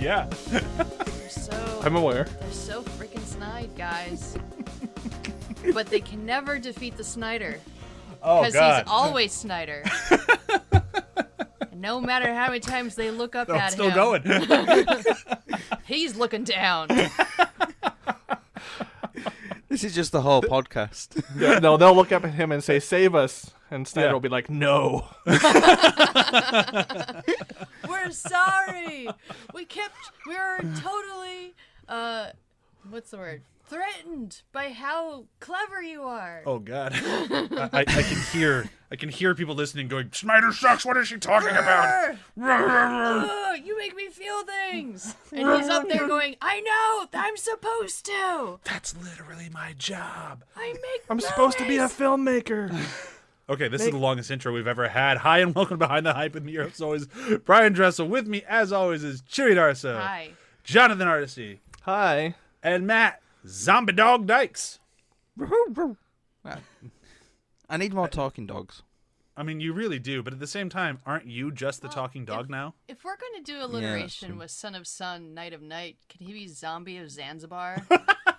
Yeah. so I'm aware. they're so freaking snide, guys. but they can never defeat the Snyder Oh because he's always Snyder. And no matter how many times they look up Oh, at it's still him, going. he's looking down. This is just the whole podcast. Yeah, no, they'll look up at him and say, "Save us," and Snyder Yeah. will be like, "No." We're sorry. We kept. We were totally. Uh, what's the word? Threatened by how clever you are. Oh God. I, I, I can hear. I can hear people listening going, "Snyder sucks. What is she talking about?" Ugh, you make me feel things. And he's up there going, I know. I'm supposed to. That's literally my job. I make. I'm supposed to be a filmmaker. Okay, this is the longest intro we've ever had. Hi and welcome to Behind the Hype with me, as always, Brian Dressel. With me, as always, is Chewy Darso, Hi. Jonathan Artisy, Hi. and Matt Zombie Dog Dykes. I need more talking dogs. I mean, you really do, but at the same time, aren't you just the talking dog now? If we're going to do alliteration with Son of Sun, Night of Night, can he be Zombie of Zanzibar?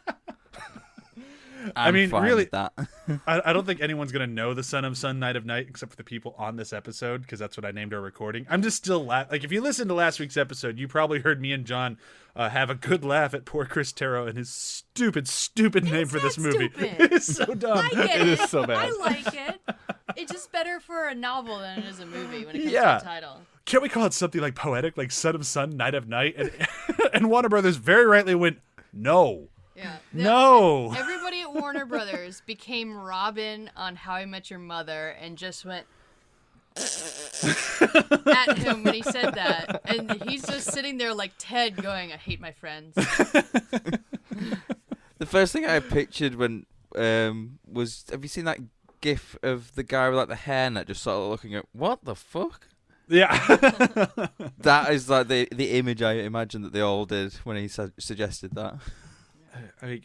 I'm mean, fine really- with that. I, I don't think anyone's gonna know the Son of Sun Night of Night except for the people on this episode because that's what I named our recording. I'm just still la- like if you listened to last week's episode, you probably heard me and John uh, have a good laugh at poor Chris Terrio and his stupid, stupid name for this movie. stupid. it's so dumb. I get It it. is so bad. I like it. It's just better for a novel than it is a movie when it comes Yeah. to the title. Can't we call it something like poetic, like Son of Sun Night of Night? And and Warner Brothers very rightly went no, Yeah. no. Everybody at Warner Brothers became Robin on How I Met Your Mother and just went at him when he said that. And he's just sitting there like Ted going, I hate my friends. the first thing I pictured when um was have you seen that gif of the guy with like the hairnet just sort of looking at what the fuck? Yeah. That is like the the image I imagine that they all did when he su- suggested that. I,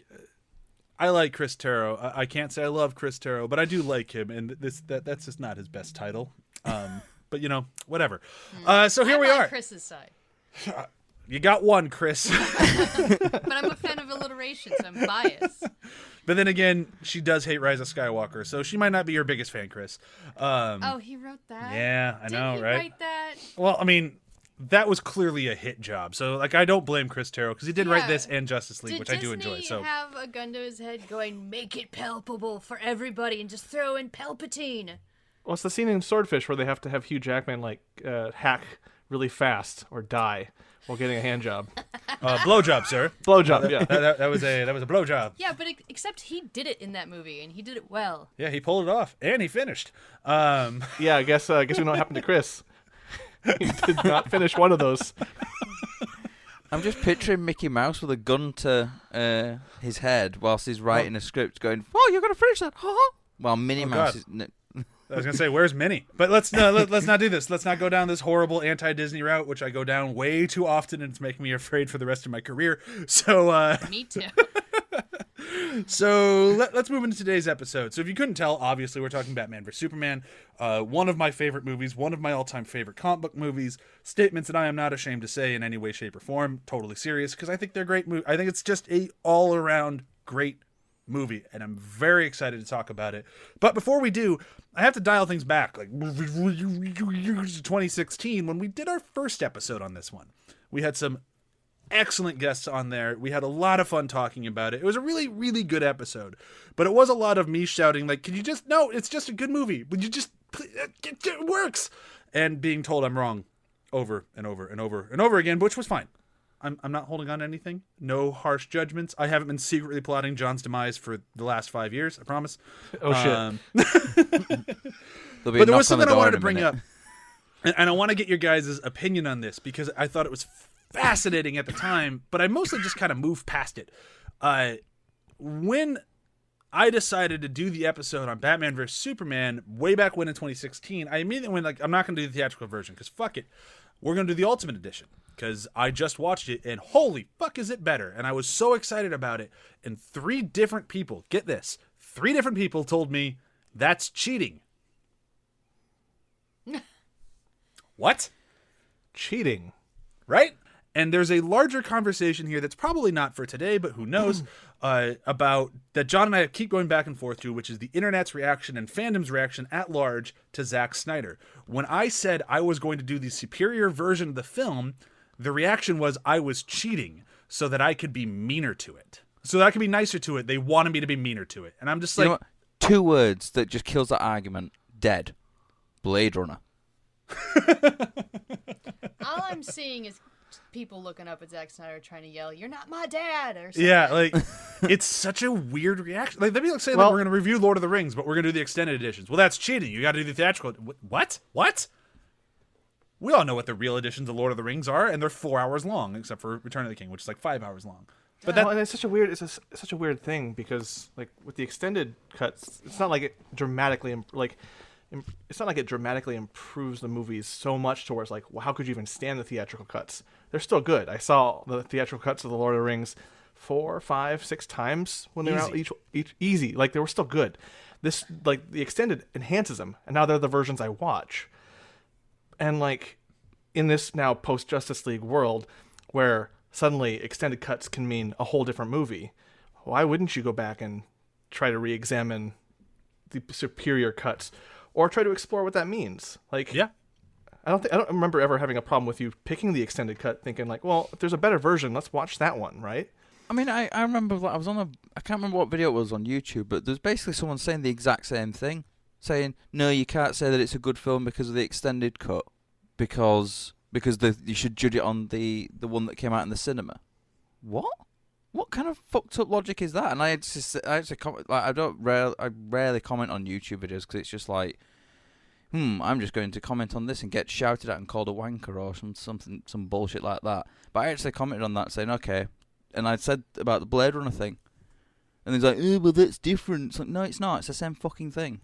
I like Chris Terrio. I, I can't say I love Chris Terrio, but I do like him, and this that that's just not his best title. Um, but you know, whatever. Uh, so here I'm we on are. Chris's side. You got one, Chris. But I'm a fan of alliteration, so I'm biased. but then again, she does hate Rise of Skywalker, so she might not be your biggest fan, Chris. Um, Oh, he wrote that? yeah, I Did know, he right? write that? Well, I mean, that was clearly a hit job. So like, I don't blame Chris Terrio because he did write this and Justice League, Did which Disney I do enjoy. So have a gun to his head going, make it palpable for everybody and just throw in Palpatine? Well, it's the scene in Swordfish where they have to have Hugh Jackman like uh, hack really fast or die while getting a hand job. uh, blowjob, sir. Blowjob, yeah. That, that, that was a that was a blowjob. Yeah, but ex- except he did it in that movie and he did it well. Yeah, he pulled it off and he finished. Um, Yeah, I guess uh, I guess we know what happened to Chris. He did not finish one of those. I'm just picturing Mickey Mouse with a gun to uh, his head whilst he's writing a script, going, "Oh, you're gonna finish that?" Huh? While Minnie Oh, Mouse God. is. N- I was gonna say, where's Minnie? But let's no, let, let's not do this. Let's not go down this horrible anti-Disney route, which I go down way too often, and it's making me afraid for the rest of my career. So, uh, Me too. so let, us move into today's episode. So, if you couldn't tell, obviously we're talking Batman vs Superman, uh, one of my favorite movies, one of my all-time favorite comic book movies. Statements that I am not ashamed to say in any way, shape, or form. Totally serious because I think they're great. Mo- I think it's just a all-around great movie and I'm very excited to talk about it. But before we do, I have to dial things back like 2016 when we did our first episode on this one. We had some excellent guests on there. We had a lot of fun talking about it. It was a really really good episode. But it was a lot of me shouting like, "Can you just no, it's just a good movie. Would you just it, it works?" And being told I'm wrong over and over and over and over again, which was fine. I'm, I'm not holding on to anything. No harsh judgments. I haven't been secretly plotting John's demise for the last five years. I promise. Oh shit. Um, There'll be a but there knock was on the something I wanted to bring minute. up, and, and I want to get your guys' opinion on this because I thought it was fascinating at the time, but I mostly just kind of moved past it. Uh, when I decided to do the episode on Batman vs Superman way back when in 2016. I immediately went like, I'm not going to do the theatrical version because fuck it, we're going to do the Ultimate Edition because I just watched it and holy fuck is it better! And I was so excited about it. And three different people, get this, three different people told me that's cheating. what? Cheating. right? And there's a larger conversation here that's probably not for today, but who knows, uh, about that John and I keep going back and forth to, which is the internet's reaction and fandom's reaction at large to Zack Snyder. When I said I was going to do the superior version of the film, the reaction was I was cheating so that I could be meaner to it. So that I could be nicer to it. They wanted me to be meaner to it. And I'm just You like, know? Two words that just kills that argument. Dead. Blade Runner. All I'm seeing is people looking up at Zack Snyder trying to yell, "You're not my dad!" or something. Yeah, like it's such a weird reaction. Like, let me say that Well- we're going to review Lord of the Rings, but we're going to do the extended editions. Well, that's cheating. You got to do the theatrical. What? What? We all know what the real editions of Lord of the Rings are, and they're four hours long, except for Return of the King, which is like five hours long. But Well, that and it's such a weird it's a, s- such a weird thing because like with the extended cuts, it's not like it dramatically im- like it's not like it dramatically improves the movies so much to where it's like, well, how could you even stand the theatrical cuts? They're still good. I saw the theatrical cuts of the Lord of the Rings four, five, six times when they were out each each easy. Like they were still good. This like the extended enhances them, and now they're the versions I watch. And like in this now post Justice League world where suddenly extended cuts can mean a whole different movie, why wouldn't you go back and try to re examine the superior cuts or try to explore what that means? Like yeah, I don't think I don't remember ever having a problem with you picking the extended cut thinking like, well, if there's a better version, let's watch that one, right? I mean, I, I remember like, I was on a I can't remember what video it was on YouTube, but there's basically someone saying the exact same thing, saying no, you can't say that it's a good film because of the extended cut, because because the you should judge it on the the one that came out in the cinema. What? What kind of fucked up logic is that? And I just I actually comment like I don't rare I rarely comment on YouTube videos because it's just like. Hmm, I'm just going to comment on this and get shouted at and called a wanker or some something some bullshit like that. But I actually commented on that saying, okay, and I said about the Blade Runner thing, and he's like, "Oh, well, that's different." It's like, no, it's not. It's the same fucking thing.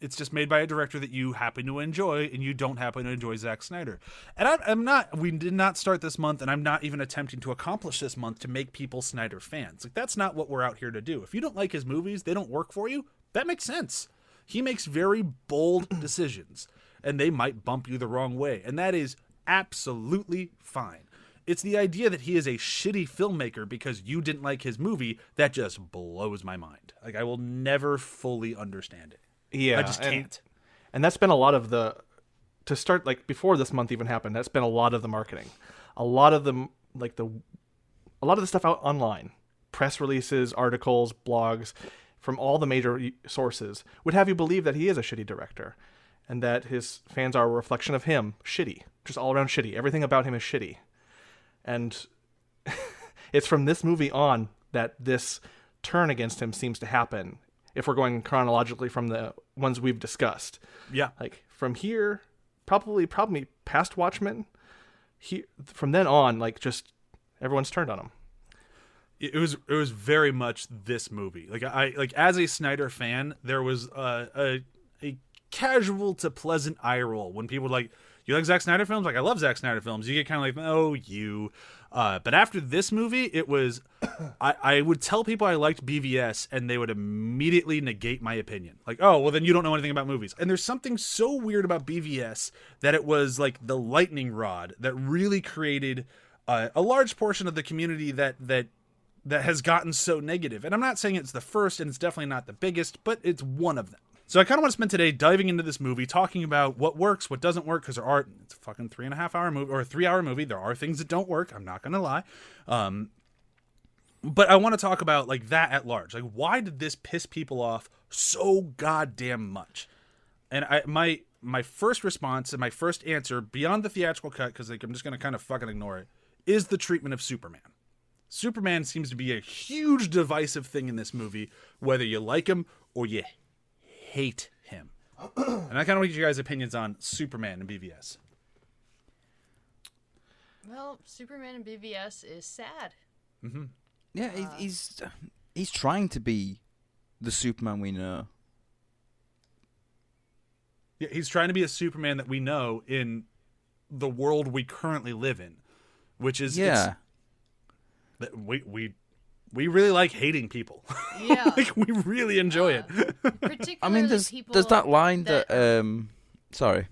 it's just made by a director that you happen to enjoy, and you don't happen to enjoy Zack Snyder. And I'm, I'm not. We did not start this month, and I'm not even attempting to accomplish this month to make people Snyder fans. Like that's not what we're out here to do. If you don't like his movies, they don't work for you. That makes sense. He makes very bold decisions, and they might bump you the wrong way, and that is absolutely fine. It's the idea that he is a shitty filmmaker because you didn't like his movie that just blows my mind. Like I will never fully understand it. Yeah, I just can't. and that's been a lot of the to start like before this month even happened that's been a lot of the marketing a lot of the like the a lot of the stuff out online press releases articles blogs from all the major sources would have you believe that he is a shitty director and that his fans are a reflection of him shitty just all around shitty. Everything about him is shitty. And it's from this movie on that this turn against him seems to happen if we're going chronologically from the ones we've discussed. Yeah. like from here probably probably past watchmen he from then on like just everyone's turned on him it was it was very much this movie. Like I like as a Snyder fan, there was a a, a casual to pleasant eye roll when people like, "You like Zack Snyder films?" Like I love Zack Snyder films. You get kind of like, "Oh, you." Uh, but after this movie, it was I, I would tell people I liked BVS, and they would immediately negate my opinion. Like, "Oh, well, then you don't know anything about movies." And there's something so weird about BVS that it was like the lightning rod that really created uh, a large portion of the community that that that has gotten so negative. And I'm not saying it's the first, and it's definitely not the biggest, but it's one of them. So I kind of want to spend today diving into this movie, talking about what works, what doesn't work, because there are it's a fucking three and a half hour movie or a three hour movie. There are things that don't work. I'm not gonna lie. Um, but I want to talk about like that at large. Like, why did this piss people off so goddamn much? And I my my first response and my first answer beyond the theatrical cut, because like I'm just gonna kind of fucking ignore it, is the treatment of Superman. Superman seems to be a huge divisive thing in this movie, whether you like him or you hate him. and I kind of want to get you guys' opinions on Superman and BVS. Well, Superman and BVS is sad. Mm-hmm. Yeah, he, uh, he's he's trying to be the Superman we know. Yeah, he's trying to be a Superman that we know in the world we currently live in, which is it's- Yeah, that we we we really like hating people. Yeah. like we really enjoy it. Particularly I mean, there's people there's that line that, that um, sorry,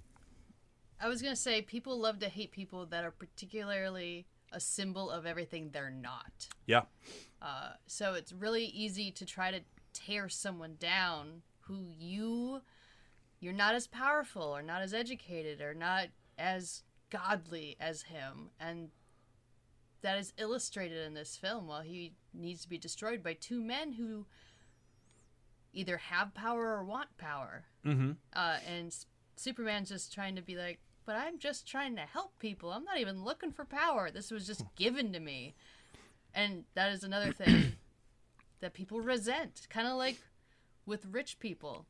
I was gonna say people love to hate people that are particularly a symbol of everything they're not. yeah. Uh, so it's really easy to try to tear someone down who you you're not as powerful or not as educated or not as godly as him and that is illustrated in this film while he needs to be destroyed by two men who either have power or want power Mm-hmm. uh, and S- Superman's just trying to be like, but I'm just trying to help people. I'm not even looking for power. This was just given to me. And that is another thing that people resent. Kind of like with rich people.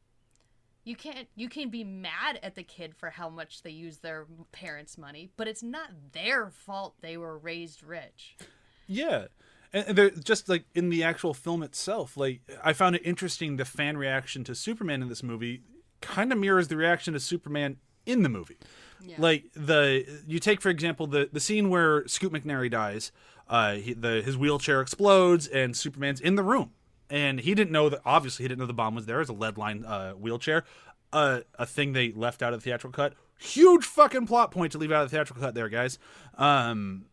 You can't you can be mad at the kid for how much they use their parents' money, but it's not their fault they were raised rich. Yeah. And and they're just like in the actual film itself, like I found it interesting the fan reaction to Superman in this movie kind of mirrors the reaction to Superman in the movie. Yeah. Like the you take for example the the scene where Scoot McNairy dies, uh he, the his wheelchair explodes and Superman's in the room. And he didn't know that obviously he didn't know the bomb was there as a lead line uh, wheelchair. Uh, a thing they left out of the theatrical cut. Huge fucking plot point to leave out of the theatrical cut there, guys. Um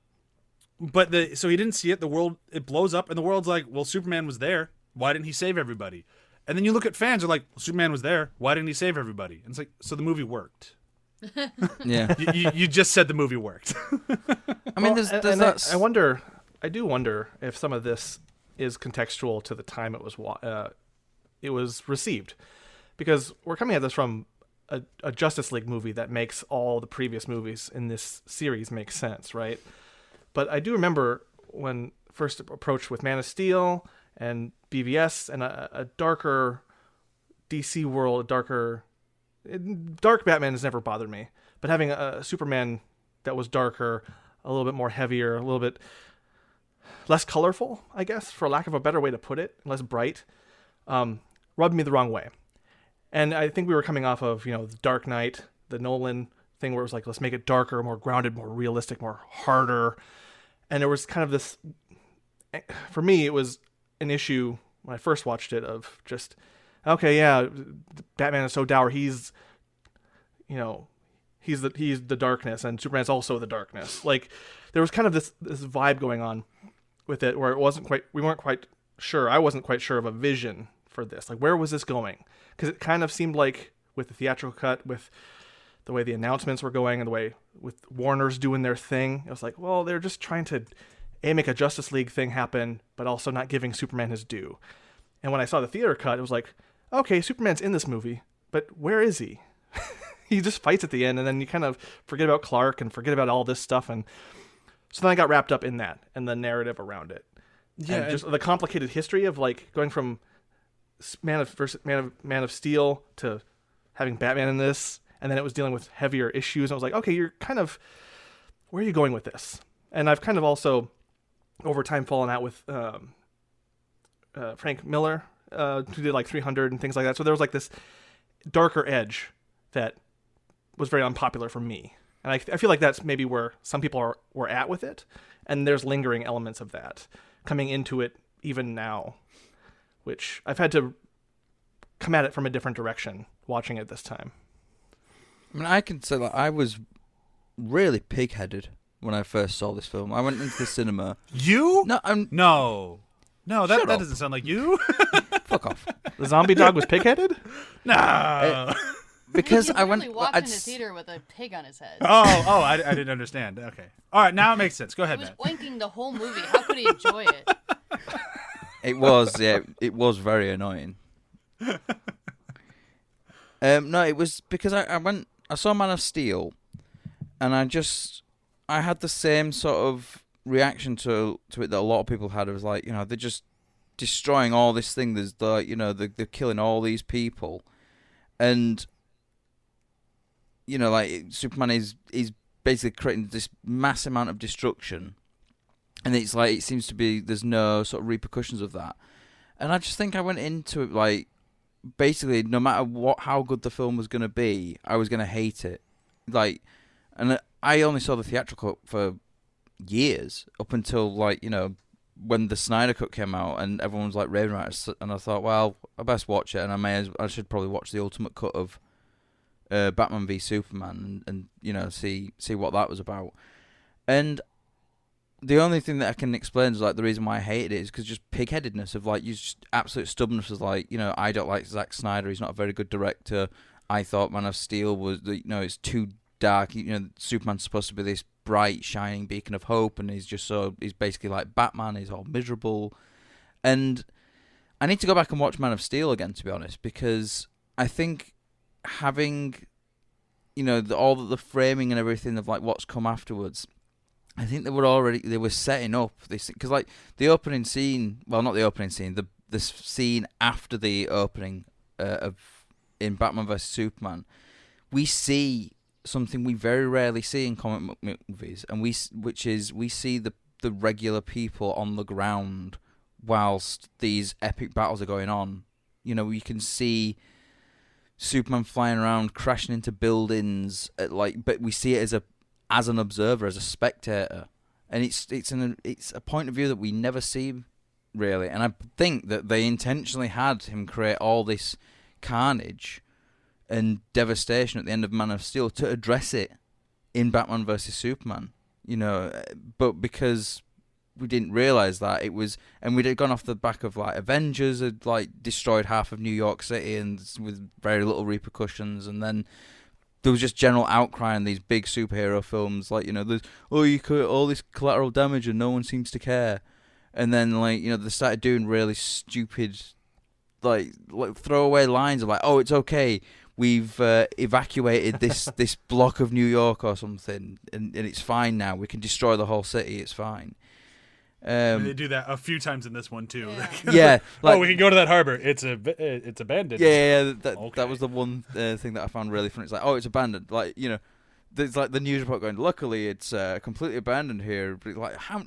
but the so he didn't see it the world it blows up and the world's like well superman was there why didn't he save everybody and then you look at fans are like well, superman was there why didn't he save everybody and it's like so the movie worked yeah. you, you, you just said the movie worked I mean, Well, there's and- there's and I- that. wonder. I do wonder if some of this is contextual to the time it was uh, it was received, because we're coming at this from a, a Justice League movie that makes all the previous movies in this series make sense, right? But I do remember when first approached with Man of Steel and BVS and a, a darker DC world, a darker dark Batman has never bothered me, but having a Superman that was darker, a little bit more heavier, a little bit less colorful, I guess, for lack of a better way to put it, less bright, um, rubbed me the wrong way. And I think we were coming off of, you know, the Dark Knight, the Nolan thing where it was like, let's make it darker, more grounded, more realistic, more harder. And there was kind of this, for me, it was an issue when I first watched it of just, okay, yeah, Batman is so dour. He's, you know, he's the he's the darkness, and Superman's also the darkness. Like there was kind of this this vibe going on with it where it wasn't quite we weren't quite sure. I wasn't quite sure of a vision for this. Like where was this going? Because it kind of seemed like with the theatrical cut, with the way the announcements were going, and the way with Warner's doing their thing, it was like, well, they're just trying to a make a Justice League thing happen, but also not giving Superman his due. And when I saw the theater cut, it was like, okay, Superman's in this movie, but where is he? he just fights at the end, and then you kind of forget about Clark and forget about all this stuff, and so then I got wrapped up in that and the narrative around it, Yeah, and just the complicated history of like going from Man of versus Man of Man of Steel to having Batman in this, and then it was dealing with heavier issues. And I was like, okay, you're kind of where are you going with this? And I've kind of also over time fallen out with um, uh, Frank Miller, uh, who did like 300 and things like that. So there was like this darker edge that was very unpopular for me. And I, I feel like that's maybe where some people are were at with it, and there's lingering elements of that coming into it even now, which I've had to come at it from a different direction watching it this time. I mean, I can say that I was really pig-headed when I first saw this film. I went into the cinema. you No, I'm no no that, Shut that up. doesn't sound like you fuck off. The zombie dog was pigheaded. no eh, Because you I went. really walked I'd in a s- theater with a pig on his head. oh oh I, I didn't understand okay all right now it makes sense go ahead. He ahead was Matt. oinking the whole movie. How could he enjoy it? It was, yeah, it was very annoying. um, no, it was because I, I went, I saw Man of Steel, and I just, I had the same sort of reaction to to it that a lot of people had. It was like, you know, they're just destroying all this thing. There's the, you know, they're, they're killing all these people, and you know, like Superman is is basically creating this mass amount of destruction. And it's like it seems to be there's no sort of repercussions of that. And I just think I went into it like basically no matter what how good the film was gonna be, I was gonna hate it. Like, and I only saw the theatrical for years up until like you know when the Snyder cut came out and everyone was like raving about it, and I thought, well, I best watch it, and I may as, I should probably watch the ultimate cut of uh, Batman v Superman and, and you know see see what that was about. And the only thing that I can explain is like the reason why I hated it is because just pigheadedness of like you just absolute stubbornness of like you know I don't like Zack Snyder. He's not a very good director. I thought Man of Steel was you know it's too dark. You know Superman's supposed to be this bright shining beacon of hope, and he's just so he's basically like Batman. He's all miserable, and I need to go back and watch Man of Steel again to be honest because I think having you know the, all the framing and everything of like what's come afterwards I think they were already they were setting up this because like the opening scene, well, not the opening scene, the the scene after the opening uh, of in Batman vs Superman, we see something we very rarely see in comic book movies, and we which is we see the the regular people on the ground whilst these epic battles are going on. You know, you can see Superman flying around, crashing into buildings, at like, but we see it as a as an observer, as a spectator, and it's it's an it's a point of view that we never see really. And I think that they intentionally had him create all this carnage and devastation at the end of Man of Steel to address it in Batman versus Superman. You know, uh, but because we didn't realize that it was, and we'd gone off the back of like Avengers had like destroyed half of New York City and with very little repercussions, and then there was just general outcry in these big superhero films, like you know, there's oh you could all this collateral damage and no one seems to care, and then like you know they started doing really stupid, like like throwaway lines of like oh it's okay we've uh, evacuated this this block of New York or something and and it's fine now we can destroy the whole city it's fine. Um, they do that a few times in this one too. Yeah. yeah, like, oh, we can go to that harbor. It's a it's abandoned. Yeah, yeah, yeah, that Okay. that was the one uh, thing that I found really funny. It's like, oh, it's abandoned. Like you know, there's like the news report going. Luckily, it's uh, completely abandoned here. But like, how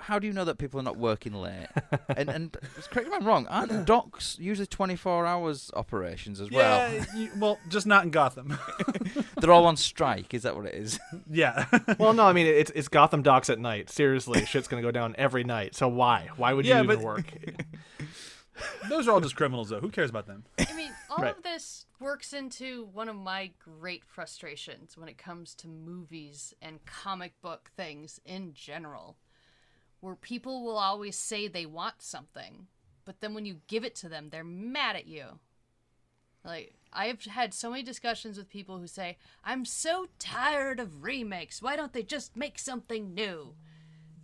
how do you know that people are not working late? and and correct me if I'm wrong. Aren't docks usually 24 hours operations as well? Yeah, you, well, just not in Gotham. They're all on strike. Is that what it is? yeah. Well, no, I mean it's it's Gotham docks at night. Seriously, shit's gonna go down every night. So why? Why would you Yeah, even but- work? Those are all just criminals, though. Who cares about them? I mean, all Right. of this works into one of my great frustrations when it comes to movies and comic book things in general, where people will always say they want something, but then when you give it to them, they're mad at you. Like, I've had so many discussions with people who say, I'm so tired of remakes. Why don't they just make something new?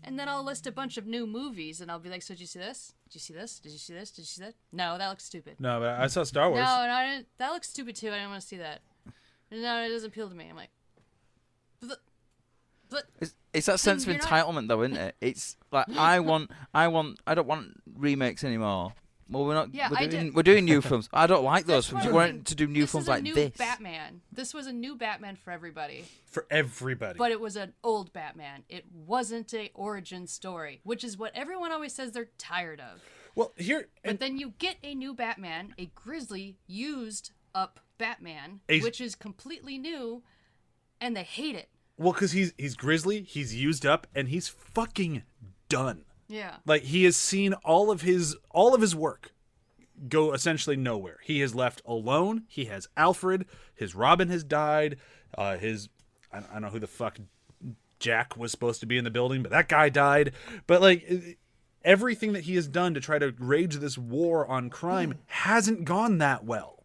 And then I'll list a bunch of new movies and I'll be like, So, did you see this? Did you see this? Did you see this? Did you see that? No, that looks stupid. No, but I saw Star Wars. No, no, I didn't, that looks stupid too. I didn't want to see that. No, it doesn't appeal to me. I'm like, but, but It's, it's that sense of you're entitlement, though, isn't it? It's like I want, I want, I don't want remakes anymore. Well, we're not. Yeah, we're I doing, did- we're doing new films. I don't like those That's films. what You weren't to do new this films is a like new this. Batman. This was a new Batman for everybody, For everybody. but it was an old Batman. It wasn't a origin story, which is what everyone always says they're tired of. well, here. But And, then you get a new Batman, a grizzly, used up Batman, A- which is completely new, and they hate it. Well, because he's he's grizzly, he's used up, and he's fucking done. Yeah. Like he has seen all of his all of his work go essentially nowhere. He is left alone. He has Alfred. His Robin has died. Uh, his I, I don't know who the fuck Jack was supposed to be in the building, but that guy died. But like everything that he has done to try to rage this war on crime hasn't gone that well.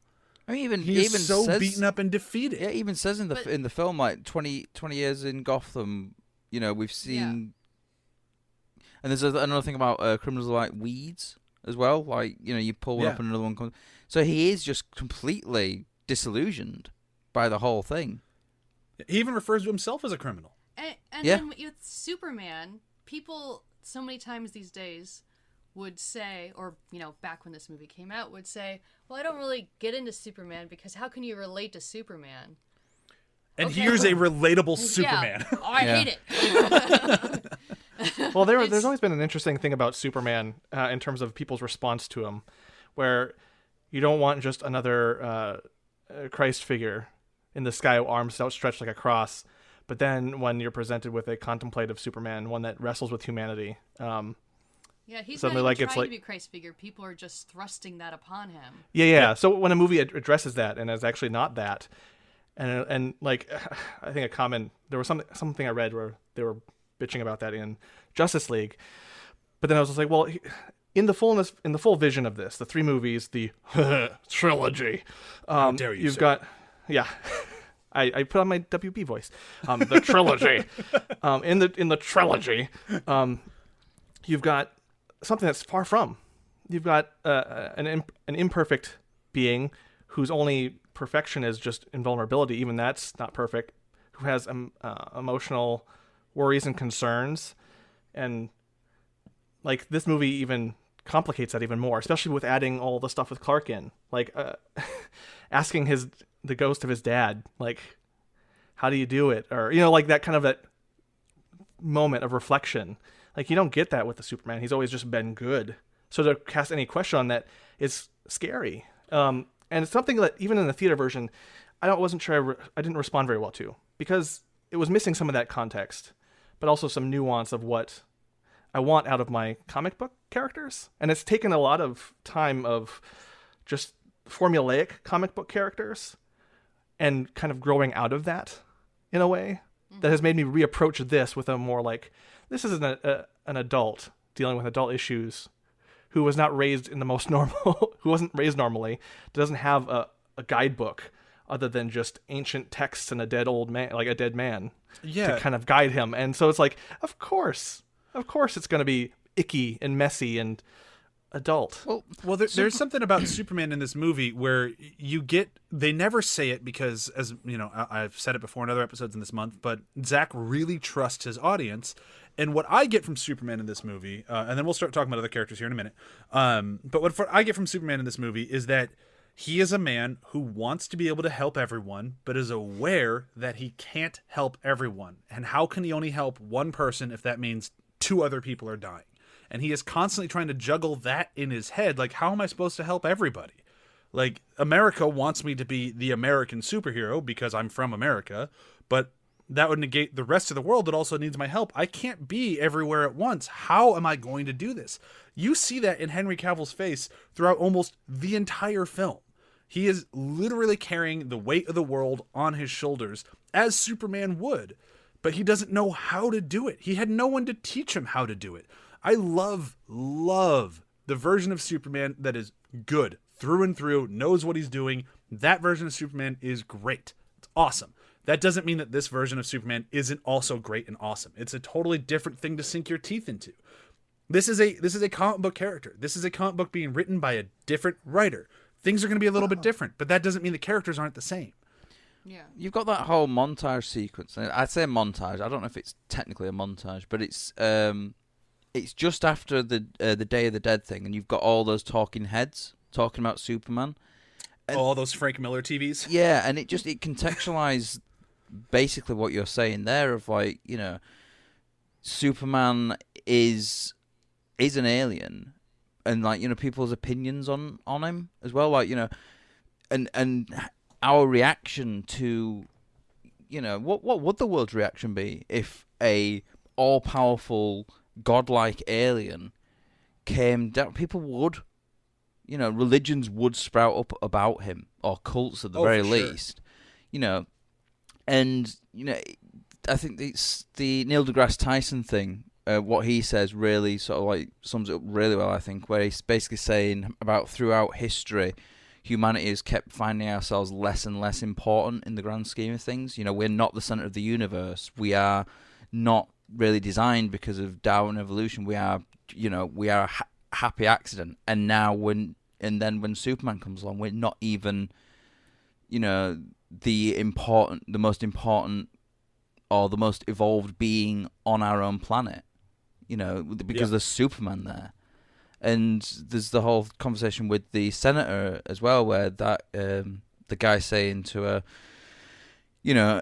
I mean, even He is even so says, beaten up and defeated. Yeah, even says in the But- in the film like 20, 20 years in Gotham. You know, we've seen. And there's another thing about uh, criminals are like weeds as well. Like you know, you pull one Yeah. up and another one comes. So he is just completely disillusioned by the whole thing. He even refers to himself as a criminal. And, and Yeah. then with Superman, people so many times these days would say, or you know, back when this movie came out, would say, "Well, I don't really get into Superman because how can you relate to Superman?" And Okay. here's a relatable Superman. Yeah. Oh, I Yeah. hate it. Well, there, there's always been an interesting thing about Superman uh, in terms of people's response to him, where you don't want just another uh, uh, Christ figure in the sky, arms outstretched like a cross. But then when you're presented with a contemplative Superman, one that wrestles with humanity, um, Yeah, he's Suddenly, not even like, it's trying like- to be Christ figure. People are just thrusting that upon him. Yeah, yeah. So when a movie ad- addresses that and is actually not that, and and like I think a common there was something something I read where they were bitching about that in Justice League, but then I was just like, well, in the fullness, in the full vision of this, the three movies, the trilogy, um, dare you, you've sir. got, yeah. I, I put on my WB voice. Um, the trilogy. um, in the in the trilogy, um, you've got something that's far from. You've got uh, an imp- an imperfect being whose only perfection is just invulnerability. Even that's not perfect. Who has um, uh, emotional worries and concerns, and like this movie even complicates that even more, especially with adding all the stuff with Clark in, like uh, asking his the ghost of his dad, like, how do you do it, or you know, like that kind of that moment of reflection. Like you don't get that with the Superman. He's always just been good. So to cast any question on that is scary. Um, and it's something that even in the theater version, I don't wasn't sure I, re- I didn't respond very well to because it was missing some of that context, but also some nuance of what I want out of my comic book characters. And it's taken a lot of time of just formulaic comic book characters and kind of growing out of that in a way that has made me reapproach this with a more like this is an a, an adult dealing with adult issues who was not raised in the most normal who wasn't raised normally doesn't have a, a guidebook other than just ancient texts and a dead old man like a dead man Yeah. to kind of guide him and so it's like of course of course it's going to be icky and messy and adult Well, Well, there, there's something about Superman in this movie where you get they never say it because, as you know, I, I've said it before in other episodes in this month, but Zack really trusts his audience. And what I get from Superman in this movie, uh, and then we'll start talking about other characters here in a minute. Um, but what I get from Superman in this movie is that he is a man who wants to be able to help everyone, but is aware that he can't help everyone. And how can he only help one person if that means two other people are dying? and he is constantly trying to juggle that in his head like how am i supposed to help everybody like america wants me to be the american superhero because i'm from america but that would negate the rest of the world that also needs my help i can't be everywhere at once how am i going to do this you see that in henry cavill's face throughout almost the entire film he is literally carrying the weight of the world on his shoulders as superman would but he doesn't know how to do it. He had no one to teach him how to do it. I love, love the version of Superman that is good through and through, knows what he's doing. That version of Superman is great. It's awesome. That doesn't mean that this version of Superman isn't also great and awesome. It's a totally different thing to sink your teeth into. This is a this is a comic book character. This is a comic book being written by a different writer. Things are going to be a little bit different, but that doesn't mean the characters aren't the same. Yeah. You've got that whole montage sequence. I'd say montage. I don't know if it's technically a montage, but it's um, it's just after the uh, the Day of the Dead thing, and you've got all those talking heads talking about Superman. And- All those Frank Miller TVs. Yeah, and it just it contextualized basically what you're saying there of like you know, Superman is is an alien, and like you know people's opinions on on him as well, like you know, and and our reaction to you know what what would the world's reaction be if a all powerful godlike alien came down? People would. You know, religions would sprout up about him, or cults at the Oh, very sure. least. You know, and you know, I think it's the Neil deGrasse Tyson thing. Uh, what he says really sort of like sums it up really well. I think where he's basically saying about throughout history, humanity has kept finding ourselves less and less important in the grand scheme of things. You know, we're not the center of the universe. We are not really designed because of Darwin evolution. We are, you know, we are a ha- happy accident. And now when and then when Superman comes along, we're not even, you know, the important, the most important, or the most evolved being on our own planet. You know, because Yeah. there's Superman there and there's the whole conversation with the senator as well, where that um, the guy saying to her, you know,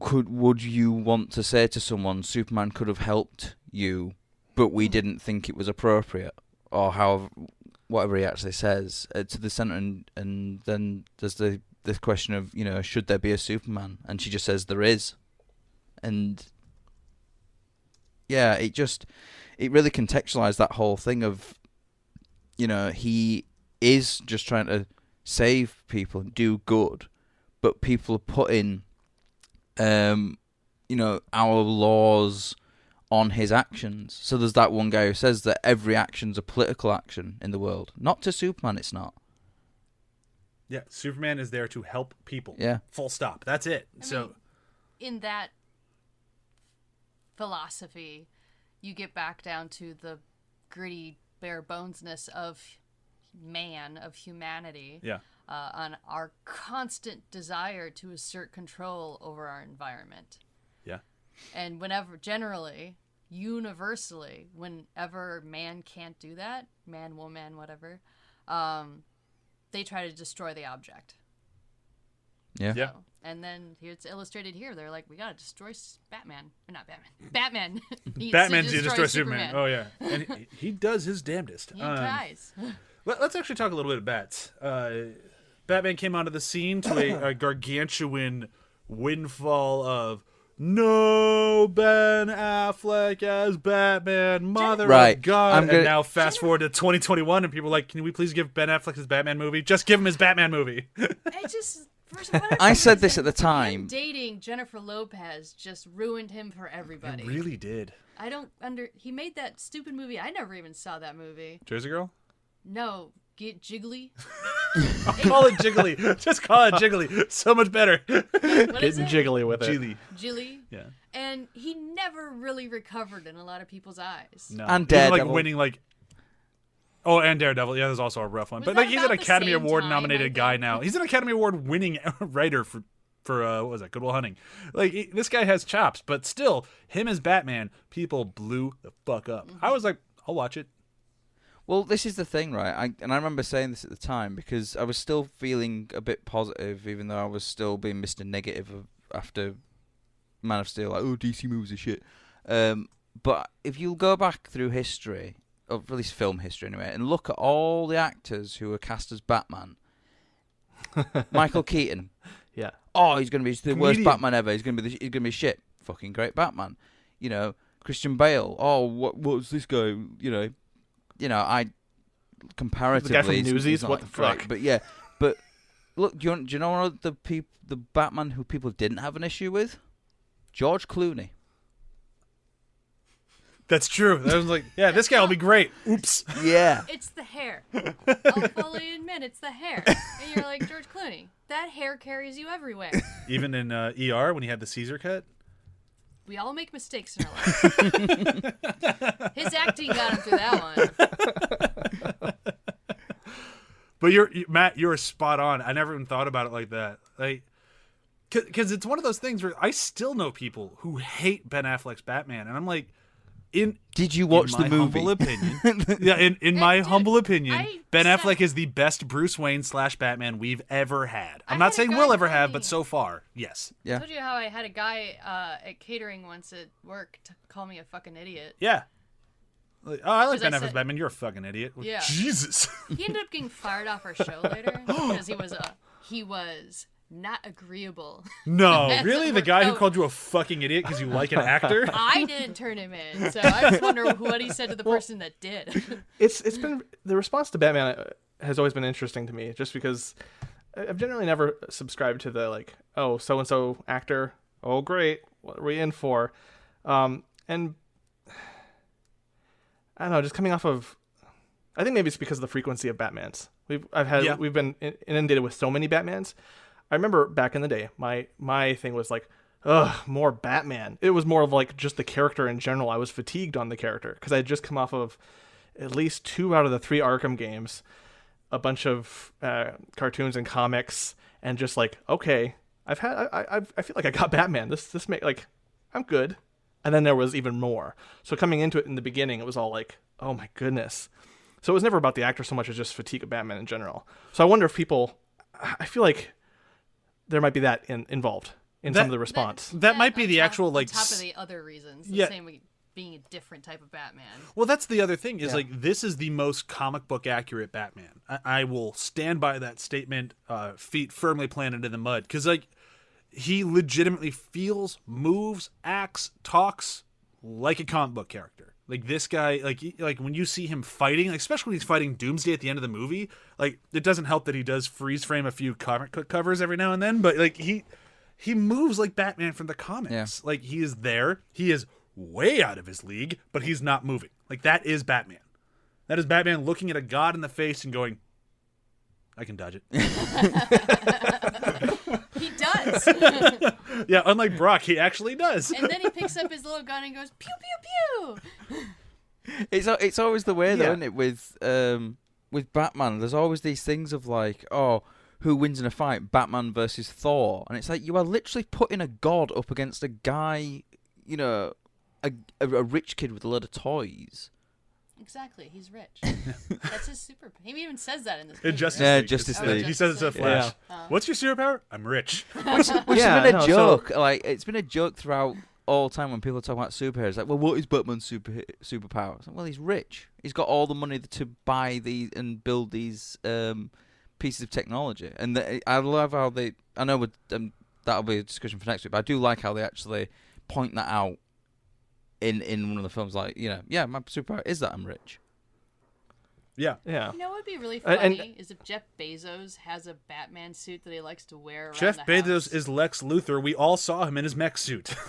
could would you want to say to someone Superman could have helped you, but we didn't think it was appropriate, or however whatever he actually says uh, to the center, and and then there's the the question of you know should there be a Superman, and she just says there is, and yeah, it just it really contextualized that whole thing of you know he is just trying to save people and do good, but people are putting um you know our laws on his actions. So there's that one guy who says that every action's a political action in the world. Not to Superman, it's not. Yeah, Superman is there to help people. Yeah. Full stop. That's it. I so mean, in that philosophy, you get back down to the gritty bare bonesness of man, of humanity, yeah. uh, on our constant desire to assert control over our environment. Yeah. And whenever, generally, universally, whenever man can't do that, man, woman, whatever, um, they try to destroy the object. Yeah. Yeah. So- and then here it's illustrated here. They're like, we gotta destroy Batman, or not Batman. Batman. needs Batman's to to destroy, destroy Superman. Oh yeah, and he, he does his damnedest. He Um, tries. Let, us actually talk a little bit of bats. Uh, Batman came onto the scene to a, a gargantuan windfall of no Ben Affleck as Batman, mother Right. of God. I'm And gonna- now fast forward to 2021, and people are like, "Can we please give Ben Affleck his Batman movie? Just give him his Batman movie." I just. First, I said this at the time. dating Jennifer Lopez just ruined him for everybody. It really did. I don't under. He made that stupid movie. I never even saw that movie. Jersey Girl. No, get jiggly. Call it Jiggly. Just call it Jiggly. So much better. What is Getting jiggly with it. Jiggly. Jilly. Yeah. And he never really recovered in a lot of people's eyes. No. And Even, like winning like. Oh, and Daredevil. Yeah, there's also a rough one. Was but that like he's an about the Academy same Award time, nominated guy think? now. He's an Academy Award winning writer for for uh, what was that? Good Will Hunting. Like he- this guy has chops, but still, him as Batman, people blew the fuck up. Mm-hmm. I was like, I'll watch it. Well, this is the thing, right? I, and I remember saying this at the time because I was still feeling a bit positive, even though I was still being Mr. Negative after Man of Steel. Like, oh, DC movies are shit. Um, but if you go back through history, or at least film history anyway, and look at all the actors who were cast as Batman, Michael Keaton. Yeah. Oh, he's going to be the worst Batman ever. He's going to be the, he's going to be shit. Fucking great Batman. You know, Christian Bale. Oh, what what's this guy? You know, you know, I comparatively from he's- he's Newsies? not What the great, fuck? But yeah, but look, do you, do you know one of the peop, the Batman who people didn't have an issue with? George Clooney. That's true. I was like, yeah, this guy will be great. Oops. Yeah. It's the hair. I'll fully admit it's the hair. And you're like, George Clooney, that hair carries you everywhere. Even in uh, ER when he had the Caesar cut. We all make mistakes in our life. His acting got him through that one. But you're you, Matt, you're spot on. I never even thought about it like that. Like, because it's one of those things where I still know people who hate Ben Affleck's Batman, and I'm like, in Did you watch in my the movie? Humble opinion, yeah, in in my dude, humble opinion, I Ben said- Affleck is the best Bruce Wayne slash Batman we've ever had. I'm I not had saying we'll ever tell have, me- but so far, yes, I told you how I had a guy uh, at catering once at work to call me a fucking idiot. yeah. Like, oh, I like Ben I Affleck's said- Batman. You're a fucking idiot. Like, Yeah. Jesus. He ended up getting fired off our show later because he was a he was not agreeable. no, really, the we're guy who called you a fucking idiot because you like an actor. I didn't turn him in, so I just wonder what he said to the person that did. It's it's been the response to Batman uh, has always been interesting to me, just because I- I've generally never subscribed to the like, oh, so and so actor, oh great, what are we in for? Um, and I don't know, just coming off of, I think maybe it's because of the frequency of Batman's. We've I've had Yeah. we've been inundated with so many Batmans. I remember back in the day, my my thing was like, ugh, more Batman. It was more of like just the character in general. I was fatigued on the character because I had just come off of at least two out of the three Arkham games, a bunch of uh, cartoons and comics, and just like, okay, I've had, I, I, I feel like I got Batman. This, this make like, I'm good. And then there was even more. So coming into it in the beginning, it was all like, oh my goodness. So it was never about the actor so much as just fatigue of Batman in general. So I wonder if people, I feel like there might be that in, involved. in That- some of the response. That might be the top- actual like top of the other reasons. The Yeah. same with being a different type of Batman. Well, that's the other thing is Yeah. like this is the most comic book accurate Batman. I, I will stand by that statement, uh, feet firmly planted in the mud, because like he legitimately feels, moves, acts, talks like a comic book character. Like this guy, like like when you see him fighting, like, especially when he's fighting Doomsday at the end of the movie, like it doesn't help that he does freeze frame a few comic covers every now and then, but like he he moves like Batman from the comics. Yeah. Like he is there. He is way out of his league, but he's not moving. Like that is Batman. That is Batman looking at a god in the face and going, I can dodge it. He does. yeah, unlike Brock, he actually does. and then he picks up his little gun and goes pew pew pew. It's it's always the way though, Yeah. isn't it? With um with Batman, there's always these things of like, oh, who wins in a fight? Batman versus Thor, and it's like you are literally putting a god up against a guy, you know, a a, a rich kid with a lot of toys. Exactly, he's rich. That's his super. He even says that in this. In movie, Justice right? Yeah, League. Justice League. He says it's a flash. League. Yeah. What's your superpower? I'm rich. Which, which Yeah, has been a no, so- joke. Like it's been a joke throughout all time when people talk about superheroes. Like, well, what is Batman's super superpower? Like, well, he's rich. He's got all the money to buy these and build these um, pieces of technology. And the, I love how they. I know um, that'll be a discussion for next week, but I do like how they actually point that out in in one of the films. Like, you know, yeah, my superpower is that I'm rich. Yeah. Yeah. You know what would be really Uh, funny and- is if Jeff Bezos has a Batman suit that he likes to wear around Jeff the Bezos house. is Lex Luthor. We all saw him in his mech suit.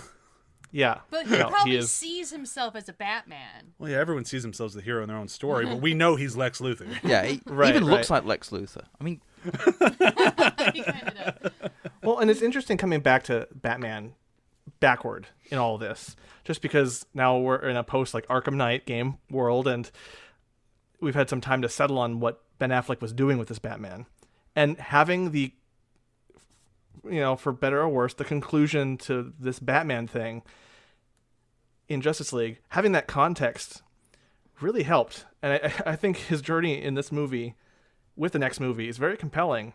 Yeah. But he No, he probably is- sees himself as a Batman. well, yeah, everyone sees themselves as the hero in their own story, but we know he's Lex Luthor. Yeah, he Right, even looks like Lex Luthor. I mean, he kind of does. Well, and it's interesting coming back to Batman backward in all this, just because now we're in a post like Arkham Knight game world, and we've had some time to settle on what Ben Affleck was doing with this Batman, and having the, you know, for better or worse, the conclusion to this Batman thing in Justice League, having that context really helped, and I, I think his journey in this movie, with the next movie, is very compelling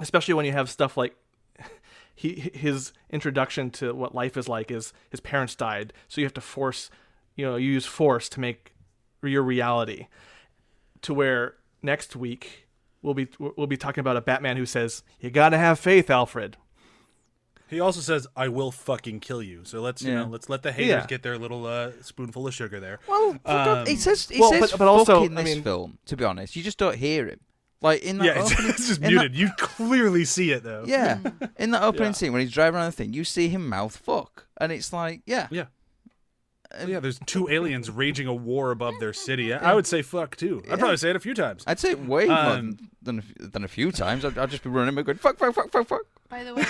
especially when you have stuff like he his introduction to what life is like is his parents died so you have to force you know you use force to make your reality to where next week we'll be we'll be talking about a batman who says you got to have faith alfred He also says, "I will fucking kill you." So let's you Yeah. know, let's let the haters Yeah. get their little uh, spoonful of sugar there. Well, for God- Um, it says it well, says but- but also, fuck in I this mean- film. To be honest, you just don't hear him. Like in that yeah, it's, opening, it's just in muted. You clearly see it though. Yeah, in that opening Yeah. scene when he's driving around the thing, you see him mouth fuck, and it's like, yeah, Yeah. yeah, there's two aliens raging a war above their city. I I would say fuck too. I'd probably say it a few times. I'd say it way more Um, than than a, than a few times. I'd, I'd just be running and going fuck, fuck, fuck, fuck, fuck. By the way,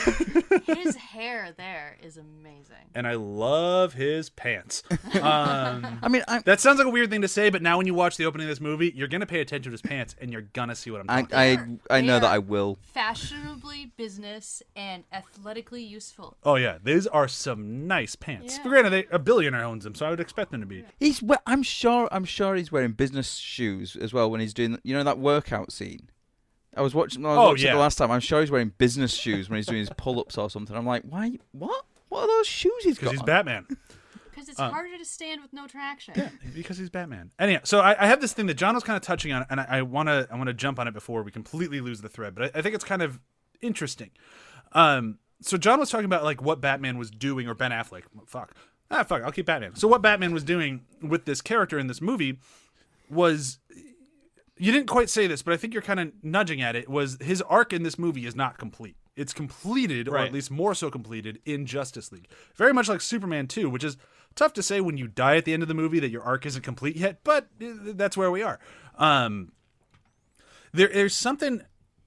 his hair there is amazing. And I love his pants. Um, I mean, I, that sounds like a weird thing to say, but now when you watch the opening of this movie, you're gonna pay attention to his pants, and you're gonna see what I'm I, talking about. I, I know that I will. Fashionably business and athletically useful. Oh yeah, these are some nice pants. Yeah. But granted, they, a billionaire owns them, so I would expect them to be. He's. we- I'm sure. I'm sure he's wearing business shoes as well when he's doing. You know that workout scene. I was watching. I was Oh, watching yeah. the last time. I'm sure he's wearing business shoes when he's doing his pull-ups or something. I'm like, why? What? What are those shoes he's Because got? Because he's? Batman. Because it's Um, harder to stand with no traction. Yeah, because he's Batman. Anyhow, so I, I have this thing that John was kind of touching on, and I, I wanna I wanna jump on it before we completely lose the thread. But I, I think it's kind of interesting. Um, so John was talking about like what Batman was doing, or Ben Affleck. Fuck, ah, fuck. I'll keep Batman. So what Batman was doing with this character in this movie was. You didn't quite say this, but I think you're kind of nudging at it. Was his arc in this movie is not complete. It's completed, or at least more so completed, in Justice League. Very much like Superman 2, which is tough to say when you die at the end of the movie that your arc isn't complete yet, but uh, that's where we are. Um, there, there's something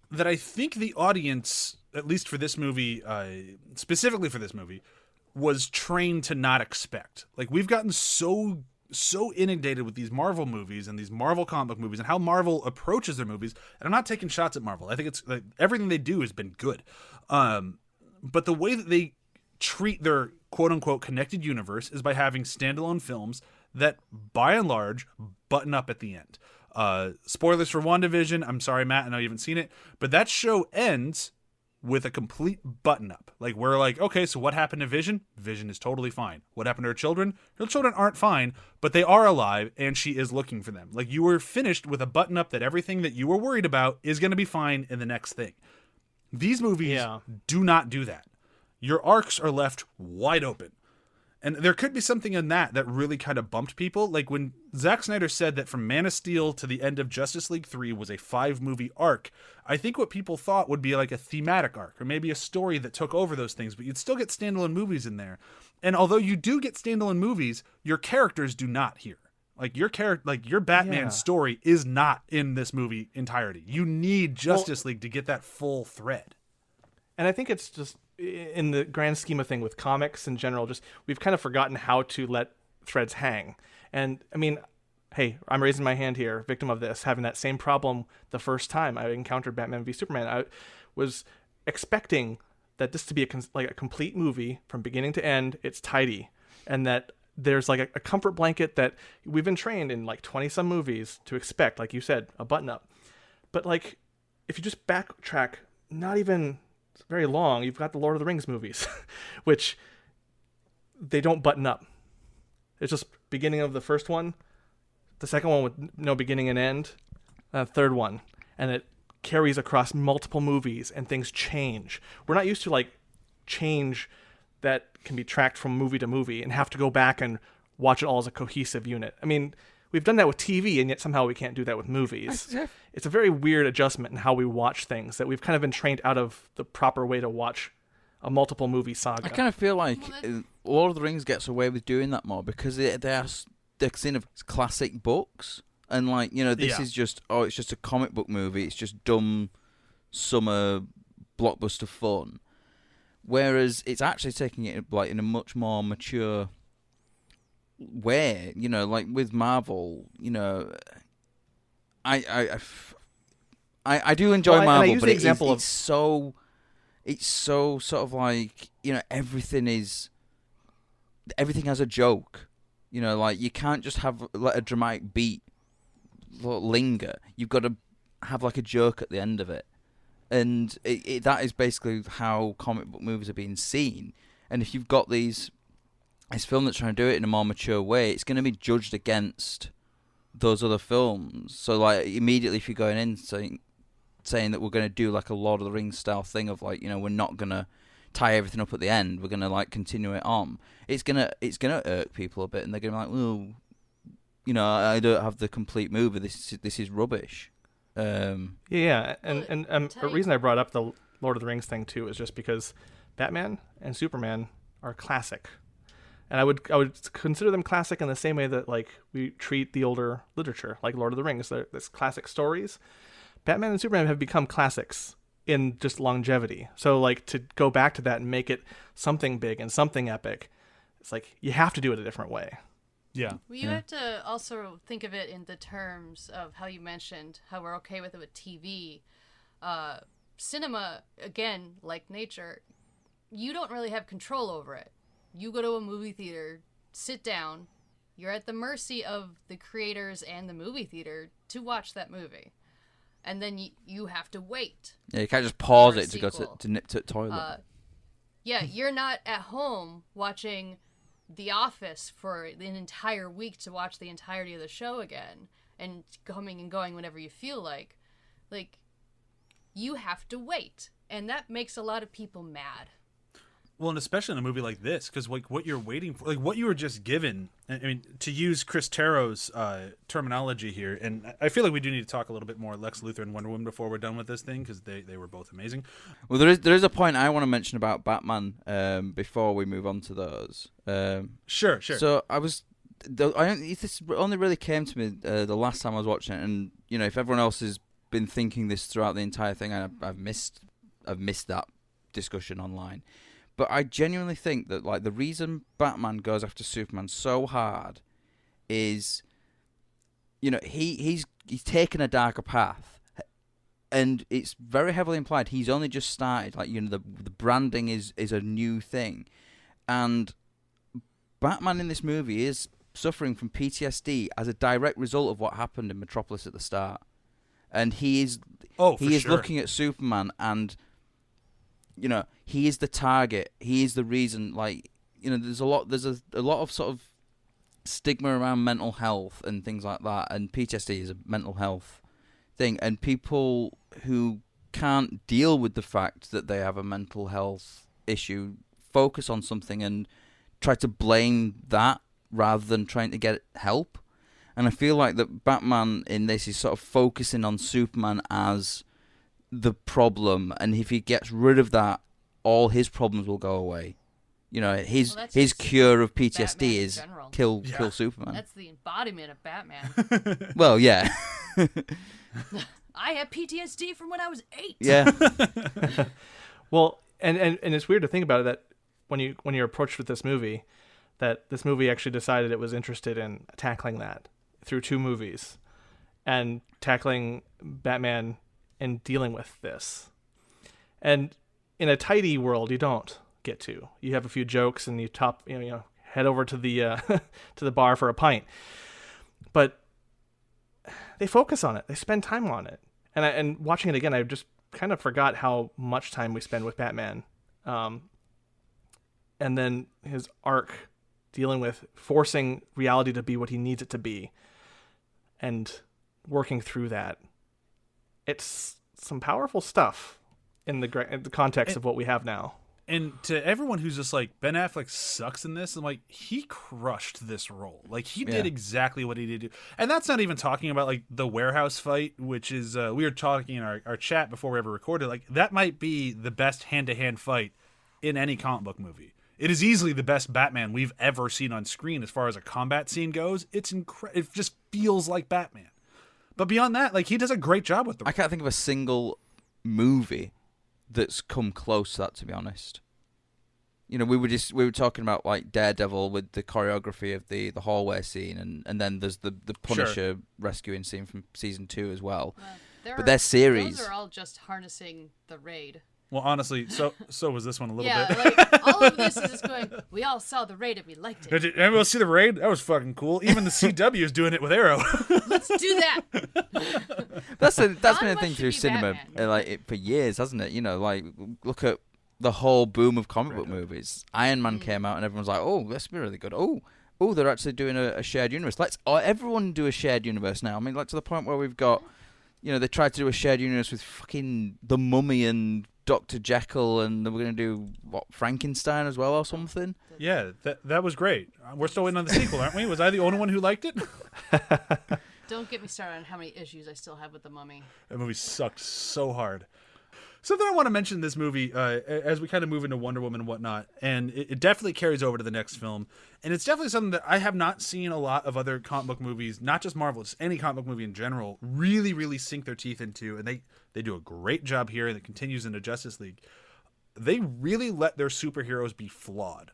that I think the audience, at least for this movie, uh, specifically for this movie, was trained to not expect. Like we've gotten so so inundated with these Marvel movies and these Marvel comic book movies and how Marvel approaches their movies. And I'm not taking shots at Marvel. I think it's like, everything they do has been good. Um, but the way that they treat their quote unquote connected universe is by having standalone films that, by and large, button up at the end. Uh, spoilers for WandaVision. I'm sorry, Matt. I know you haven't seen it, but that show ends with a complete button up. Like we're like, okay, so what happened to Vision? Vision is totally fine. What happened to her children? Her children aren't fine, but they are alive and she is looking for them. Like you were finished with a button up that everything that you were worried about is going to be fine in the next thing. These movies Yeah. do not do that. Your arcs are left wide open. And there could be something in that that really kind of bumped people. Like when Zack Snyder said that from Man of Steel to the end of Justice League 3 was a five movie arc, I think what people thought would be like a thematic arc or maybe a story that took over those things, but you'd still get standalone movies in there. And although you do get standalone movies, your characters do not here. Like your character, like your Batman Yeah. story is not in this movie entirety. You need Justice League to get that full thread. and I think it's just in the grand scheme of thing with comics in general, just we've kind of forgotten how to let threads hang. And I mean, hey, I'm raising my hand here, victim of this, having that same problem the first time I encountered Batman v Superman. I was expecting that this to be a like a complete movie from beginning to end. It's tidy, and that there's like a, a comfort blanket that we've been trained in like 20 some movies to expect, like you said, a button up. But like, if you just backtrack, not even very long, you've got the Lord of the Rings movies, which they don't button up. It's just beginning of the first one, the second one with no beginning and end, uh, third one, and it carries across multiple movies and things change. We're not used to like change that can be tracked from movie to movie and have to go back and watch it all as a cohesive unit. I mean, we've done that with TV and yet somehow we can't do that with movies. It's a very weird adjustment in how we watch things that we've kind of been trained out of the proper way to watch a multiple movie saga. I kind of feel like Well, uh, Lord of the Rings gets away with doing that more because they, they are s- they're seen of classic books, and like you know, this Yeah. is just oh, it's just a comic book movie. It's just dumb summer blockbuster fun. Whereas it's actually taking it like in a much more mature way. You know, like with Marvel, you know, I do enjoy Well, I- and I Marvel, but the it is- example of- it's so it's so sort of like you know everything is everything has a joke. You know like you can't just have let a dramatic beat linger. You've got to have like a joke at the end of it. And it, it, that is basically how comic book movies are being seen. And if you've got these this film that's trying to do it in a more mature way it's going to be judged against those other films. So like immediately if you're going in saying saying that we're going to do like a Lord of the Rings style thing of like you know we're not going to tie everything up at the end we're going to like continue it on it's going to it's going to irk people a bit and they're going to be like well you know I I don't have the complete movie this is, this is rubbish. Um Yeah, yeah, and and um, tell the reason I brought up the Lord of the Rings thing too is just because Batman and Superman are classic, and I would I would consider them classic in the same way that like we treat the older literature, like Lord of the Rings, they're this classic stories. Batman and Superman have become classics in just longevity. So like to go back to that and make it something big and something epic, it's like you have to do it a different way. Yeah. Well, you have to also think of it in the terms of how you mentioned how we're okay with it with TV. Uh, cinema, again, like nature, you don't really have control over it. You go to a movie theater, sit down, you're at the mercy of the creators and the movie theater to watch that movie. And then you, you have to wait. yeah you can't just pause it to go to, to nip to the toilet Uh, yeah, you're not at home watching The Office for an entire week to watch the entirety of the show again and coming and going whenever you feel like. Like, you have to wait. And that makes a lot of people mad. Well, and especially in a movie like this, because like what you're waiting for, like what you were just given. I I mean, to use Chris Terrio's uh, terminology here, and I- I feel like we do need to talk a little bit more Lex Luthor and Wonder Woman before we're done with this thing, because they, they were both amazing. Well, there is there is a point I want to mention about Batman um, before we move on to those. Um, Sure, sure. So I was, I this only really came to me uh, the last time I was watching it, and you know, if everyone else has been thinking this throughout the entire thing, I've, I've missed, I've missed that discussion online. But I genuinely think that like the reason Batman goes after Superman so hard is, you know, he he's he's taken a darker path. And it's very heavily implied he's only just started. Like you know, the the branding is is a new thing, and Batman in this movie is suffering from PTSD as a direct result of what happened in Metropolis at the start. And he is oh, he is sure. looking at Superman and you know, he is the target. He is the reason. Like, you know, there's a lot. There's a, a lot of sort of stigma around mental health and things like that. And PTSD is a mental health thing. And people who can't deal with the fact that they have a mental health issue focus on something and try to blame that rather than trying to get help. And I feel like that Batman in this is sort of focusing on Superman as the problem, and if he gets rid of that, all his problems will go away. You know, his Well, his cure of PTSD in is kill Yeah. kill Superman. That's the embodiment of Batman. well, yeah, I have PTSD from when I was eight. yeah, Well, and, and and it's weird to think about it that when you when you're approached with this movie, that this movie actually decided it was interested in tackling that through two movies, and tackling Batman and dealing with this. And in a tidy world, you don't get to. You have a few jokes and you top you know, you know head over to the uh, to the bar for a pint, but they focus on it. They spend time on it. And I, and watching it again, I just kind of forgot how much time we spend with Batman. Um, and then his arc dealing with forcing reality to be what he needs it to be and working through that. It's some powerful stuff in the in the context of what we have now. and to everyone who's just like Ben Affleck sucks in this, I'm like he crushed this role. Like he did Yeah. exactly what he did. Do. And that's not even talking about like the warehouse fight, which is uh, we were talking in our, our chat before we ever recorded. Like that might be the best hand to hand fight in any comic book movie. It is easily the best Batman we've ever seen on screen as far as a combat scene goes. It's incredible. It just feels like Batman. But beyond that, like he does a great job with the I can't think of a single movie that's come close to that. To be honest, you know, we were just we were talking about like Daredevil with the choreography of the the hallway scene, and and then there's the the Sure. Punisher rescuing scene from season two as well. Well, there But are- their series- Those are all just harnessing the raid. Well, honestly, so so was this one a little Yeah, bit. like all of this is just going. We all saw the raid and we liked it. Did anyone see the raid? That was fucking cool. Even the CW is doing it with Arrow. Let's do that. That's a, that's been a thing through be cinema Batman. uh, like it, for years, hasn't it? You know, like look at the whole boom of comic book movies. Iron Man came out, and everyone's like, "Oh, that's be really good." Oh, oh, they're actually doing a, a shared universe. Let's oh, everyone do a shared universe now. I mean, like to the point where we've got, you know, they tried to do a shared universe with fucking the Mummy and Doctor Jekyll, and we're gonna do what Frankenstein as well or something. yeah, that that was great. Uh, We're still waiting on the sequel, aren't we? Was I the only one who liked it? Don't get me started on how many issues I still have with the mummy. That movie sucked so hard. Something I want to mention in this movie, uh, as we kind of move into Wonder Woman and whatnot, and it, it definitely carries over to the next film, and it's definitely something that I have not seen a lot of other comic book movies, not just Marvel, just any comic book movie in general, really, really sink their teeth into, and they they do a great job here, and it continues into Justice League. They really let their superheroes be flawed.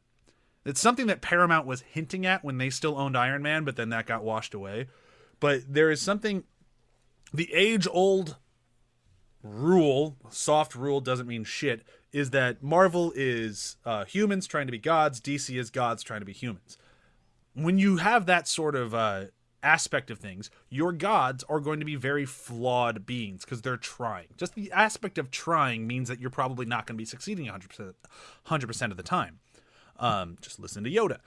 It's something that Paramount was hinting at when they still owned Iron Man, but then that got washed away. But there is something, the age old rule, soft rule doesn't mean shit, is that Marvel is uh, humans trying to be gods, DC is gods trying to be humans. When you have that sort of uh, aspect of things, your gods are going to be very flawed beings because they're trying. Just the aspect of trying means that you're probably not going to be succeeding 100%, 100% of the time. Um, just listen to Yoda.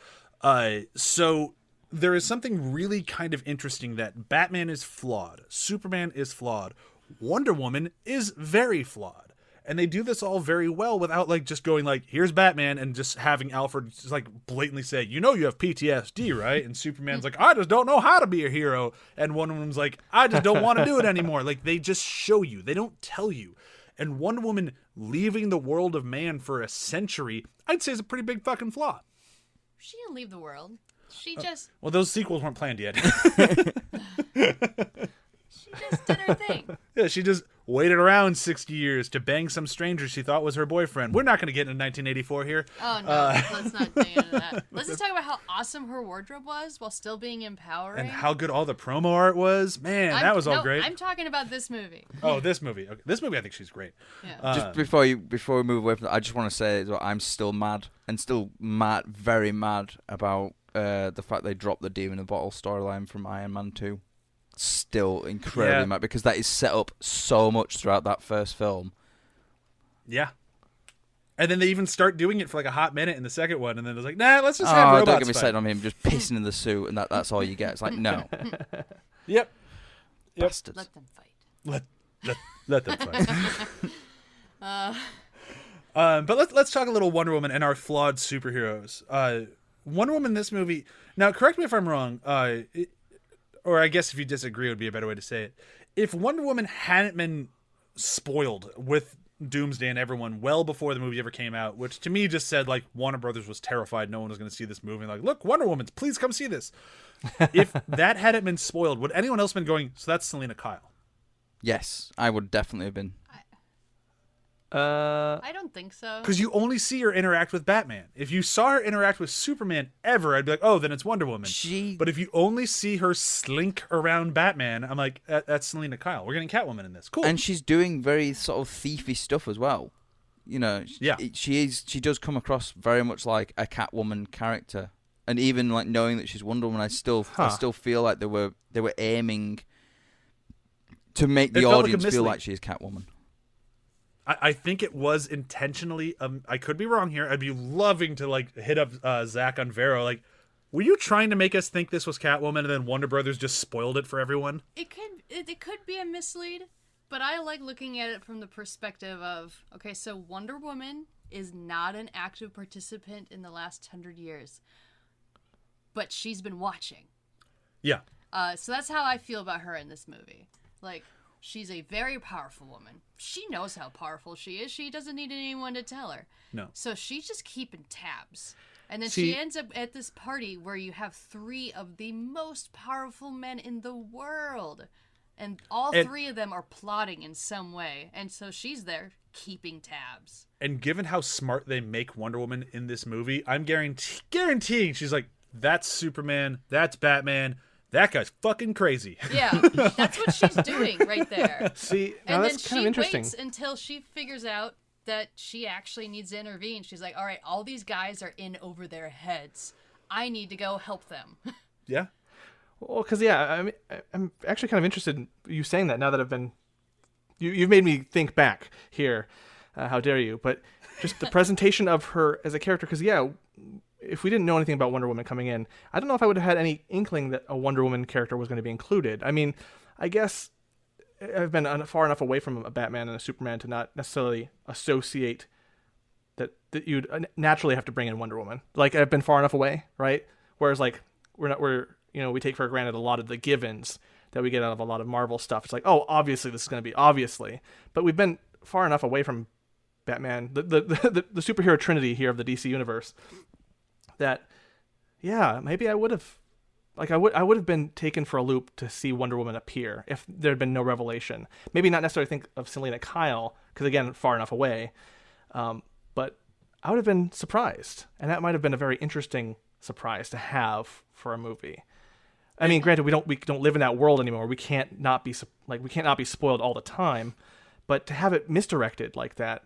Uh, so there is something really kind of interesting that Batman is flawed, Superman is flawed, Wonder Woman is very flawed. And they do this all very well without like just going like, here's Batman and just having Alfred just like blatantly say, you know you have PTSD, right? And Superman's like, I just don't know how to be a hero. And Wonder Woman's like, I just don't want to do it anymore. Like they just show you. They don't tell you. And Wonder Woman leaving the world of man for a century, I'd say is a pretty big fucking flaw. She didn't leave the world. She Uh, just Well, those sequels weren't planned yet. she just did her thing. yeah, she just waited around 60 years to bang some stranger she thought was her boyfriend. We're not going to get into 1984 here. Oh no, Uh, let's not dig into that. Let's just talk about how awesome her wardrobe was while still being empowering. And how good all the promo art was. Man, I'm- that was all no, great. I'm talking about this movie. Oh, this movie. Okay. This movie, I think she's great. Yeah. Uh, Just before you before we move away from that, I just want to say that I'm still mad and still mad, very mad about uh, the fact they dropped the Demon in the Bottle storyline from Iron Man Two. Still incredibly Yeah. mad because that is set up so much throughout that first film. Yeah. And then they even start doing it for like a hot minute in the second one, and then it's like, nah, let's just have Oh, robots don't get me fight. started on him just pissing in the suit, and that, that's all you get. It's like, no, Yep. Yep. bastards. Let them fight. Let let let them fight. um, but let's let's talk a little Wonder Woman and our flawed superheroes. Uh, Wonder Woman, in this movie. Now, correct me if I'm wrong. Uh, it, or I guess if you disagree, would be a better way to say it. If Wonder Woman hadn't been spoiled with Doomsday and everyone well before the movie ever came out, which to me just said like Warner Brothers was terrified no one was going to see this movie. Like, look, Wonder Woman, please come see this. if that hadn't been spoiled, would anyone else been going? So that's Selina Kyle. Yes, I would definitely have been. Uh, I don't think so. Because you only see her interact with Batman. If you saw her interact with Superman ever, I'd be like, oh, then it's Wonder Woman. She, But if you only see her slink around Batman, I'm like, that, that's Selina Kyle. We're getting Catwoman in this. Cool. and she's doing very sort of thiefy stuff as well. You know, Yeah. she is. She does come across very much like a Catwoman character, and even like knowing that she's Wonder Woman, I still, I still feel like they were they were aiming to make the It felt like audience feel like she is Catwoman. I, I think it was intentionally. Um, I could be wrong here. I'd be loving to like hit up uh, Zack on Vero. Like, were you trying to make us think this was Catwoman, and then Wonder Brothers just spoiled it for everyone? It could it, it could be a mislead, but I like looking at it from the perspective of okay, so Wonder Woman is not an active participant in the last hundred years, but she's been watching. Yeah. Uh, so that's how I feel about her in this movie. Like she's a very powerful woman. She knows how powerful she is. She doesn't need anyone to tell her. No. So she's just keeping tabs. And then See- she ends up at this party where you have three of the most powerful men in the world. And all And- three of them are plotting in some way. And so she's there keeping tabs. And given how smart they make Wonder Woman in this movie, I'm guarantee- guaranteeing she's like, that's Superman, that's Batman, that guy's fucking crazy. Yeah, that's what she's doing right there. see, and that's then kind she of interesting. waits until she figures out that she actually needs to intervene. She's like, all right, all these guys are in over their heads. I need to go help them. yeah. Well, because yeah, I mean, I- I'm actually kind of interested in you saying that now that I've been, you you've made me think back here. Uh, how dare you? But just the presentation of her as a character, because yeah, if we didn't know anything about Wonder Woman coming in, I don't know if I would have had any inkling that a Wonder Woman character was going to be included. I mean, I guess I've been far enough away from a Batman and a Superman to not necessarily associate that that you'd uh, naturally have to bring in Wonder Woman. Like I've been far enough away, right? Whereas like we're not we're you know we take for granted a lot of the givens that we get out of a lot of Marvel stuff. It's like oh obviously this is going to be obviously, but we've been far enough away from Batman, the the, the the superhero trinity here of the DC universe, that yeah maybe I would have like I would I would have been taken for a loop to see Wonder Woman appear if there had been no revelation. Maybe not necessarily think of Selina Kyle because again far enough away, um, but I would have been surprised, and that might have been a very interesting surprise to have for a movie. I mean, granted, we don't we don't live in that world anymore. We can't not be like we can't not be spoiled all the time, but to have it misdirected like that,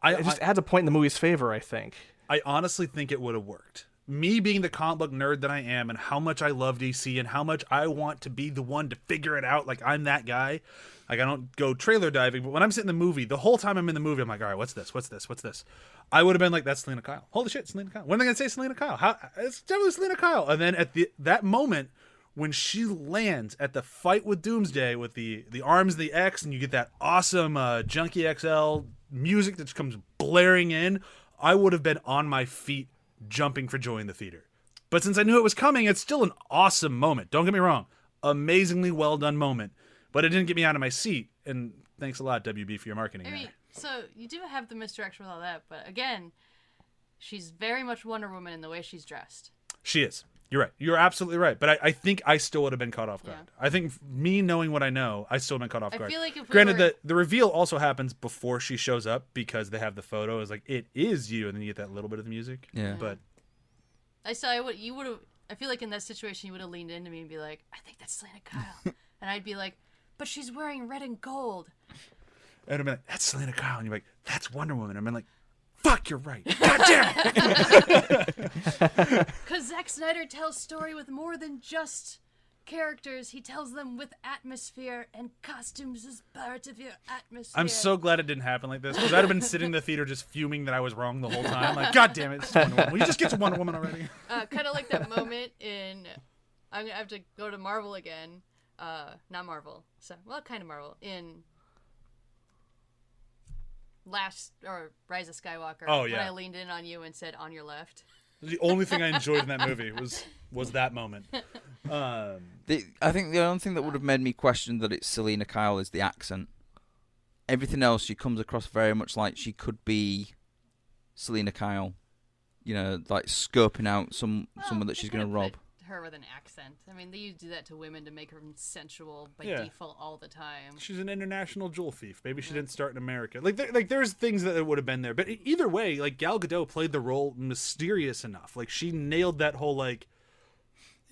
I, it just I, adds a point in the movie's favor. I think. I honestly think it would have worked. Me being the comic book nerd that I am, and how much I love DC, and how much I want to be the one to figure it out. Like I'm that guy. Like I don't go trailer diving, but when I'm sitting in the movie, the whole time I'm in the movie, I'm like, all right, what's this? What's this? What's this? I would have been like, that's Selina Kyle. Holy shit, Selina Kyle. When are they gonna say Selina Kyle? How? It's definitely Selina Kyle. And then at the that moment when she lands at the fight with Doomsday with the the arms, the X, and you get that awesome uh, Junkie XL music that just comes blaring in, I would have been on my feet jumping for joy in the theater. But since I knew it was coming, it's still an awesome moment. Don't get me wrong, amazingly well done moment. But it didn't get me out of my seat. And thanks a lot, WB, for your marketing. I mean, so you do have the misdirection with all that, but again, she's very much Wonder Woman in the way she's dressed. She is. You're right. You're absolutely right. But I, I think I still would have been caught off guard. Yeah. I think me knowing what I know, I still would have been caught off I guard. feel like if we Granted, were- the, the reveal also happens before she shows up because they have the photo. It's like, it is you. And then you get that little bit of the music. Yeah. But I saw I would you would have I feel like in that situation you would have leaned into me and be like, I think that's Selina Kyle. and I'd be like, but she's wearing red and gold. And I'm like, that's Selina Kyle. And you're like, that's Wonder Woman. I'm like, fuck, you're right. God damn it. Because Zack Snyder tells story with more than just characters, he tells them with atmosphere and costumes is part of your atmosphere. I'm so glad it didn't happen like this because I'd have been sitting in the theater just fuming that I was wrong the whole time. Like, God damn it, it's Wonder Woman. Will you just get to Wonder Woman already? uh, kind of like that moment in. I'm gonna have to go to Marvel again. Uh, not Marvel. So, well, kind of Marvel in last or Rise of Skywalker. Oh, When yeah. I leaned in on you and said, "On your left." The only thing I enjoyed in that movie was was that moment. Um, The, I think the only thing that would have made me question that it's Selina Kyle is the accent. Everything else, she comes across very much like she could be Selina Kyle. You know, like scoping out some Well, someone that she's going to rob. Her with an accent. I mean, they used to do that to women to make her sensual by Yeah. default all the time. she's an international jewel thief. Maybe she didn't start in America. Like, there, like there's things that would have been there. But either way, like Gal Gadot played the role mysterious enough. Like she nailed that whole like.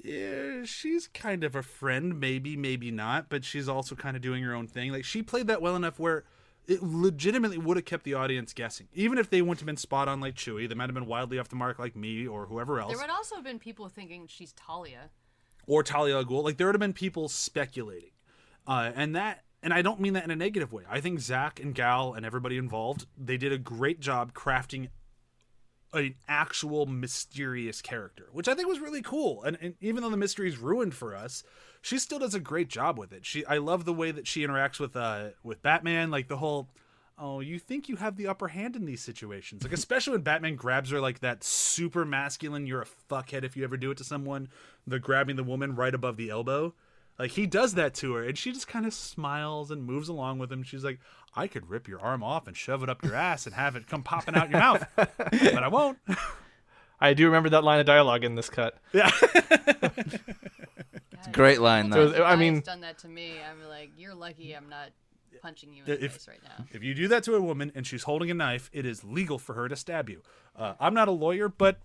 Yeah, she's kind of a friend, maybe, maybe not, but she's also kind of doing her own thing. Like she played that well enough where it legitimately would have kept the audience guessing. Even if they wouldn't have been spot on like Chewie, they might have been wildly off the mark like me or whoever else. There would also have been people thinking she's Talia. or Talia al Ghul. Like there would have been people speculating, uh, and that, and I don't mean that in a negative way. I think Zack and Gal and everybody involved they did a great job crafting an actual mysterious character, which I think was really cool. And, and even though the mystery is ruined for us, she still does a great job with it. She, I love the way that she interacts with uh with Batman, like the whole. Oh, you think you have the upper hand in these situations. Like, especially when Batman grabs her like that super masculine, you're a fuckhead if you ever do it to someone, the grabbing the woman right above the elbow. Like, he does that to her, and she just kind of smiles and moves along with him. She's like, I could rip your arm off and shove it up your ass and have it come popping out your mouth, but I won't. I do remember that line of dialogue in this cut. Yeah. It's a great line, So, though. I mean- done that to me. I'm like, you're lucky I'm not punching you in the If- face right now. If you do that to a woman and she's holding a knife, it is legal for her to stab you. Uh, I'm not a lawyer, but,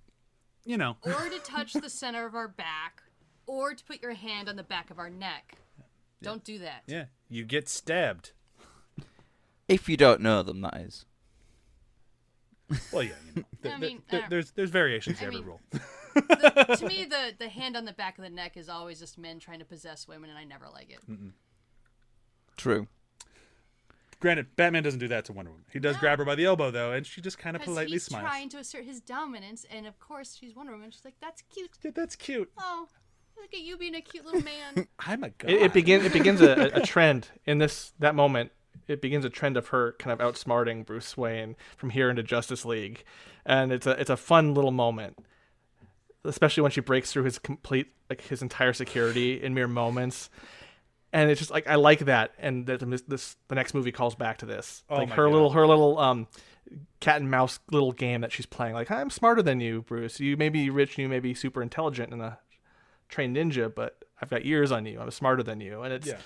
you know. Or to touch the center of our back, or to put your hand on the back of our neck. Don't do that. Yeah, you get stabbed. If you don't know them, that is. Well, yeah, you know. I Th- mean, th- uh, there's there's variations to I every mean- rule. The- to me, the the hand on the back of the neck is always just men trying to possess women, and I never like it. True. Granted, Batman doesn't do that to Wonder Woman. He does grab her by the elbow though, and she just kind of Because politely he's smiles. trying to assert his dominance, and of course she's Wonder Woman. She's like, "That's cute. Yeah, that's cute. Oh, look at you being a cute little man." I'm a god. It, it begins. It begins a, a trend in this that moment. It begins a trend of her kind of outsmarting Bruce Wayne from here into Justice League, and it's a it's a fun little moment, especially when she breaks through his complete like his entire security in mere moments. And it's just like I like that, and that this, this the next movie calls back to this, Oh like her God. little her little um cat and mouse little game that she's playing. Like I'm smarter than you, Bruce. You may be rich and you may be super intelligent and a trained ninja, but I've got years on you. I'm smarter than you, and it's Yeah.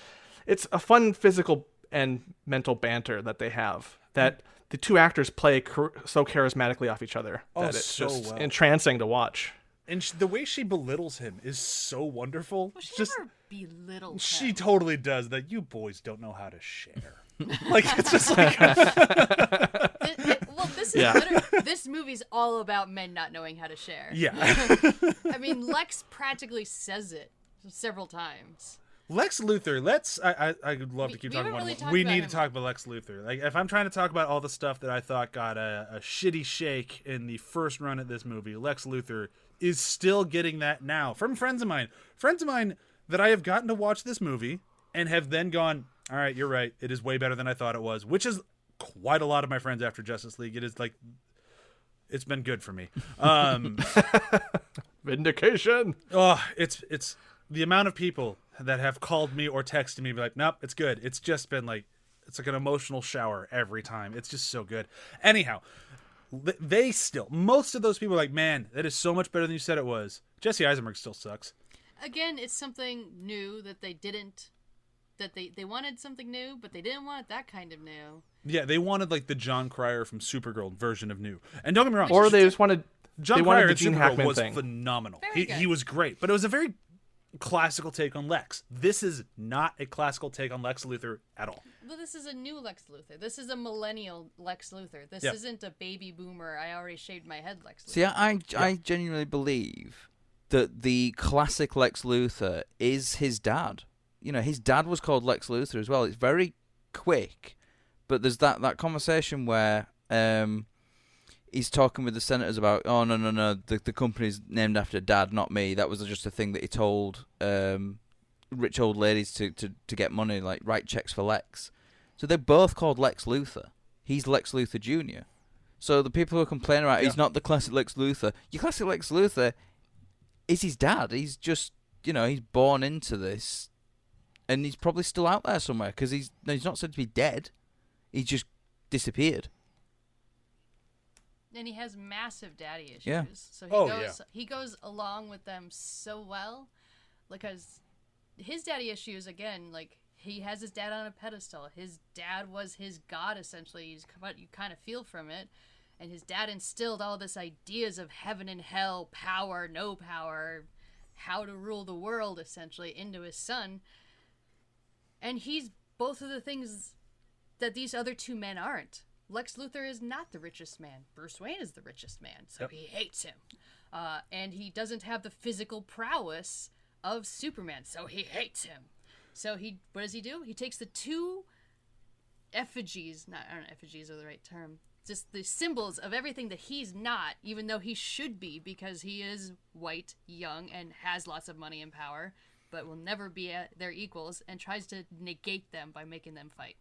it's a fun physical and mental banter that they have that the two actors play char- so charismatically off each other Oh, that it's so just well. entrancing to watch. and sh- the way she belittles him is so wonderful. Well, she just never belittled she him. totally does that. You boys don't know how to share. like it's just like Th- th- well, this is Yeah. this movie's all about men not knowing how to share. yeah. I mean, Lex practically says it several times. Lex Luthor. Let's. I. I. I would love We- to keep talking haven't about. really him. we need him. to talk about Lex Luthor. Like, if I'm trying to talk about all the stuff that I thought got a, a shitty shake in the first run at this movie, Lex Luthor is still getting that now from friends of mine. Friends of mine that I have gotten to watch this movie and have then gone. All right, you're right. It is way better than I thought it was, which is quite a lot of my friends after Justice League. It is like. It's been good for me. Um, Vindication. Oh, it's it's the amount of people that have called me or texted me be like, nope, it's good. It's just been like it's like an emotional shower every time. It's just so good. Anyhow, they still most of those people are like, man, that is so much better than you said it was. Jesse Eisenberg still sucks. Again, it's something new that they didn't. That they they wanted something new, but they didn't want it that kind of new. Yeah, they wanted like the Jon Cryer from Supergirl version of new. And don't get me wrong, Or they just wanted John they wanted the Gene Supergirl Hackman was thing. phenomenal. He he was great, but it was a very classical take on Lex. This is not a classical take on Lex Luthor at all. But this is a new Lex Luthor. This is a millennial Lex Luthor. This Yeah. isn't a baby boomer. I already shaved my head Lex Luthor. See, I, I, I genuinely believe that the classic Lex Luthor is his dad. You know, his dad was called Lex Luthor as well. It's very quick, but there's that that conversation where um, he's talking with the senators about, oh no no no, the the company's named after dad, not me. That was just a thing that he told um, rich old ladies to, to to get money, like write checks for Lex. So they're both called Lex Luthor. He's Lex Luthor Jr. So the people who are complaining about he's not the classic Lex Luthor. Your classic Lex Luthor is his dad. He's just you know he's born into this, and he's probably still out there somewhere because he's he's not said to be dead. He just disappeared. and he has massive daddy issues. Yeah. So he Oh, goes yeah. he goes along with them so well because his daddy issues again like he has his dad on a pedestal. His dad was his god essentially. He's what you kind of feel from it. And his dad instilled all this ideas of heaven and hell, power, no power, how to rule the world essentially into his son. And he's both of the things that these other two men aren't. Lex Luthor is not the richest man. Bruce Wayne is the richest man, so Yep. he hates him. Uh, and he doesn't have the physical prowess of Superman, so he hates him. So he, what does he do? He takes the two effigies, not I don't know, effigies are the right term. Just the symbols of everything that he's not, even though he should be, because he is white, young, and has lots of money and power, but will never be at their equals, and tries to negate them by making them fight.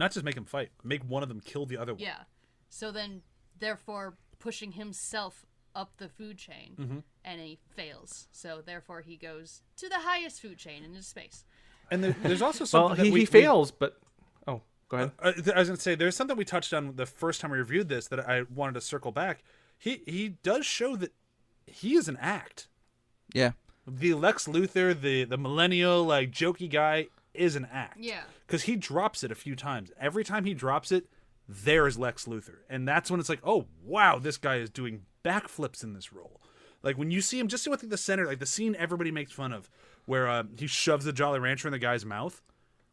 Not just make him fight, make one of them kill the other one. Yeah. So then, therefore, pushing himself up the food chain, and he fails. So therefore, he goes to the highest food chain in his space. And there, there's also something Well, that he, we, he we- fails, but oh, go ahead. Uh, I was going to say there's something we touched on the first time we reviewed this that I wanted to circle back. He he does show that he is an act. Yeah. The Lex Luthor, the the millennial like jokey guy, is an act. Yeah. because he drops it a few times. Every time he drops it, there is Lex Luthor, and that's when it's like, oh wow, this guy is doing backflips in this role. Like when you see him, just with the center, like the scene everybody makes fun of, where uh, he shoves the Jolly Rancher in the guy's mouth.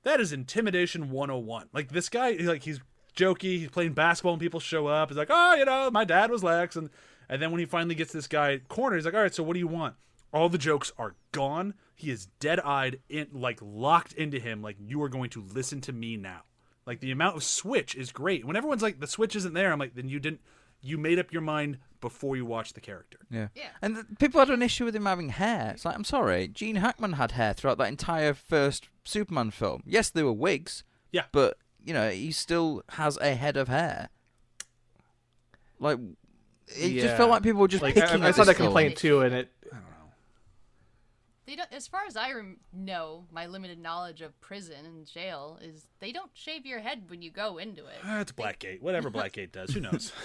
That is intimidation 101. Like this guy, like he's jokey, he's playing basketball, and people show up. He's like, oh, you know, my dad was Lex, and and then when he finally gets this guy cornered, he's like, all right, so what do you want? All the jokes are gone. He is dead-eyed, in like locked into him. Like you are going to listen to me now. Like the amount of switch is great. When everyone's like, the switch isn't there, I'm like, then you didn't. You made up your mind before you watched the character. Yeah. Yeah. And th- people had an issue with him having hair. It's like, I'm sorry, Gene Hackman had hair throughout that entire first Superman film. Yes, there were wigs. Yeah. But, you know, he still has a head of hair. Like, it just felt like people were just Like picking I, I saw that complaint too, and it They don't, as far as I rem- know, my limited knowledge of prison and jail is they don't shave your head when you go into it. Ah, it's Blackgate. Whatever Blackgate does, who knows?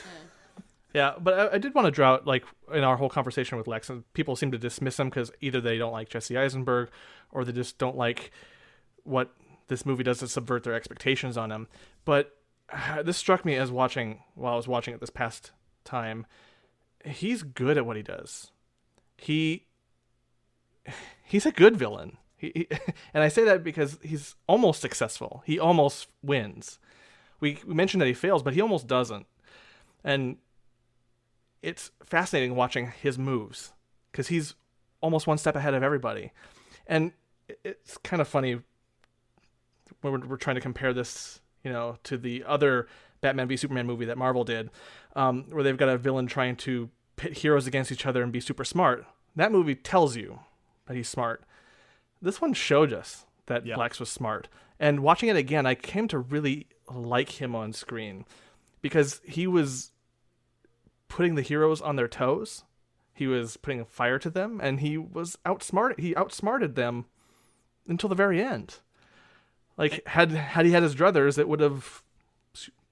Yeah, but I, I did want to draw out, like in our whole conversation with Lex, and people seem to dismiss him because either they don't like Jesse Eisenberg, or they just don't like what this movie does to subvert their expectations on him. But uh, this struck me as watching while I was watching it this past time. He's good at what he does. He he's a good villain. He, he, and I say that because he's almost successful. He almost wins. We, we mentioned that he fails, but he almost doesn't. And it's fascinating watching his moves because he's almost one step ahead of everybody. And it's kind of funny when we're, we're trying to compare this, you know, to the other Batman v Superman movie that Marvel did, um, where they've got a villain trying to pit heroes against each other and be super smart. That movie tells you that he's smart. This one showed us that Yeah. Lex was smart. And watching it again, I came to really like him on screen because he was putting the heroes on their toes. He was putting fire to them, and he was outsmarted. He outsmarted them until the very end. Like had had he had his druthers, it would have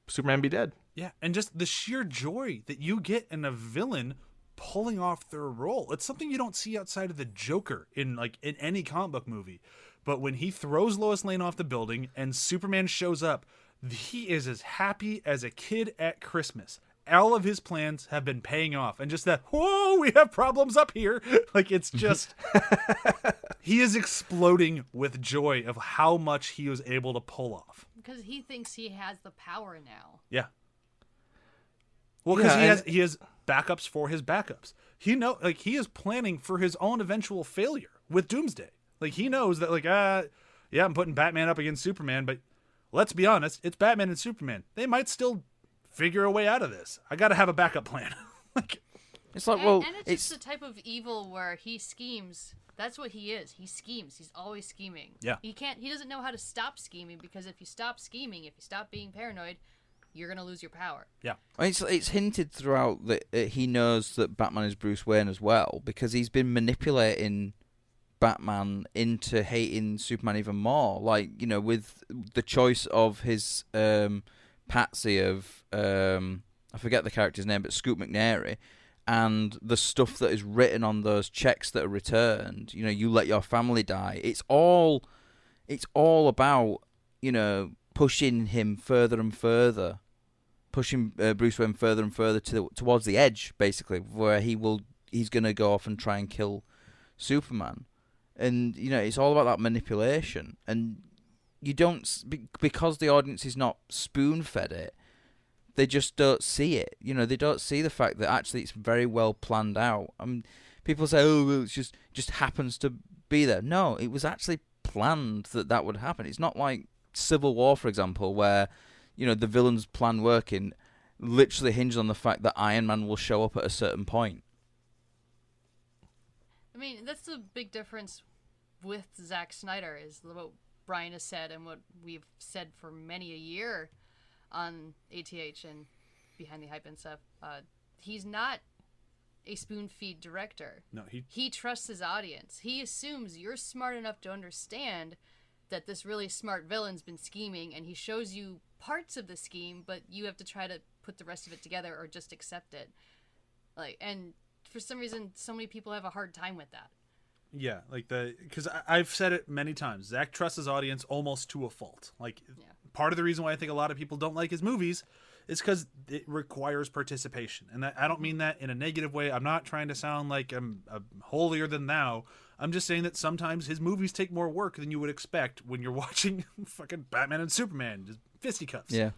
Superman be dead. Yeah, and just the sheer joy that you get in a villain pulling off their role. It's something you don't see outside of the Joker in like in any comic book movie. But when he throws Lois Lane off the building and Superman shows up, he is as happy as a kid at Christmas. All of his plans have been paying off, and just that, whoa, we have problems up here. Like it's just, he is exploding with joy of how much he was able to pull off. Because he thinks he has the power now. Yeah. Well, because Yeah, he has he has backups for his backups. he know like he is planning for his own eventual failure with Doomsday. Like he knows that like uh yeah, I'm putting Batman up against Superman, but let's be honest, it's Batman and Superman. They might still figure a way out of this. I got to have a backup plan. like It's like, And, well, and it's, it's just the type of evil where he schemes. That's what he is. He schemes. He's always scheming. Yeah. He can't. He doesn't know how to stop scheming because if you stop scheming, if you stop being paranoid, you're gonna lose your power. yeah. It's it's hinted throughout that uh, he knows that Batman is Bruce Wayne as well because he's been manipulating Batman into hating Superman even more. Like you know, with the choice of his um, patsy of um, I forget the character's name, but Scoot McNairy, and the stuff that is written on those checks that are returned. You know, you let your family die. It's all it's all about you know pushing him further and further pushing uh, Bruce Wayne further and further to the, towards the edge, basically, where he will he's going to go off and try and kill Superman, and you know it's all about that manipulation, and you don't because the audience is not spoon fed it. They just don't see it. You know, they don't see the fact that actually it's very well planned out. I mean, people say, "Oh, well, just just happens to be there." No, it was actually planned that that would happen. It's not like Civil War, for example, where you know the villain's plan working literally hinges on the fact that Iron Man will show up at a certain point. I mean, that's the big difference with Zack Snyder is what Brian has said and what we've said for many a year on ATH and behind the hype and stuff. Uh, he's not a spoon feed director. No, he He trusts his audience. He assumes you're smart enough to understand that this really smart villain's been scheming, and he shows you parts of the scheme, but you have to try to put the rest of it together or just accept it. Like, and for some reason, so many people have a hard time with that. Yeah, like the because I've said it many times. Zack trusts his audience almost to a fault. Like part of the reason why I think a lot of people don't like his movies is because it requires participation, and that, I don't mean that in a negative way. I'm not trying to sound like I'm, I'm holier than thou. I'm just saying that sometimes his movies take more work than you would expect when you're watching fucking Batman and Superman, just fisticuffs. Yeah.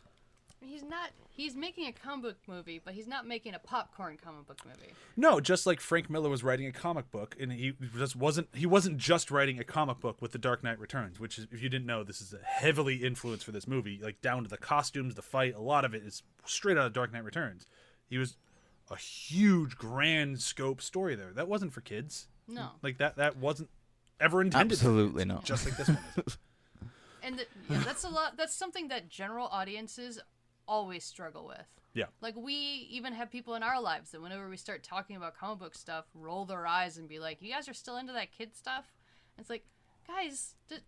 He's not. He's making a comic book movie, but he's not making a popcorn comic book movie. No, just like Frank Miller was writing a comic book, and he just wasn't he wasn't just writing a comic book with The Dark Knight Returns, which is if you didn't know, this is a heavily influenced for this movie, like down to the costumes, the fight, a lot of it is straight out of Dark Knight Returns. He was a huge grand scope story there. That wasn't for kids. No. Like that that wasn't ever intended. Absolutely not. Just like this one. is. And the, yeah, that's a lot. That's something that general audiences always struggle with. Yeah. Like we even have people in our lives that whenever we start talking about comic book stuff, roll their eyes and be like, "You guys are still into that kid stuff?" It's like, guys, th-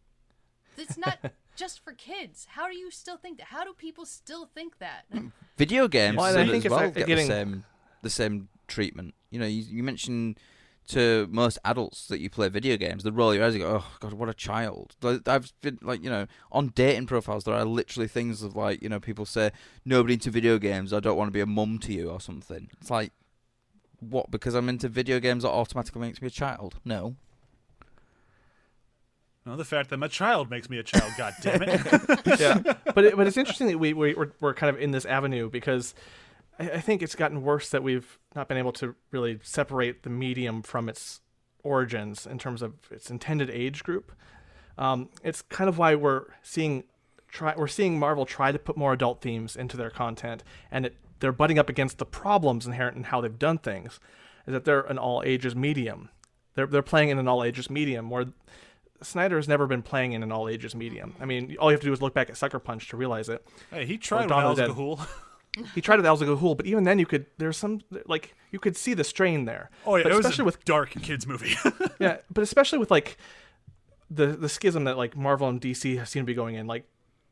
it's not just for kids. How do you still think that? How do people still think that? Video games Well, I think as it's well like get getting- the same the same treatment. You know, you, you mentioned to most adults that you play video games, they roll your eyes and go, "Oh God, what a child!" I've been like, you know, on dating profiles, there are literally things of like, you know, people say, "Nobody into video games. I don't want to be a mum to you" or something. It's like, what? Because I'm into video games, that automatically makes me a child? No. no, the fact that I'm a child makes me a child. God damn it. yeah, but it, but it's interesting that we, we we're, we're kind of in this avenue because I, I think it's gotten worse that we've not been able to really separate the medium from its origins in terms of its intended age group. Um, it's kind of why we're seeing try we're seeing Marvel try to put more adult themes into their content, and it, they're butting up against the problems inherent in how they've done things. Is that they're an all ages medium. They're they're playing in an all ages medium where Snyder has never been playing in an all ages medium. I mean, all you have to do is look back at Sucker Punch to realize it. hey, he tried with Dawn Al of the Dead. Ghul. He tried with Al Ghul, but even then, you could there's some like you could see the strain there. Oh yeah, but it was especially a with dark kids movie. yeah, but especially with like the the schism that like Marvel and DC seem to be going in. Like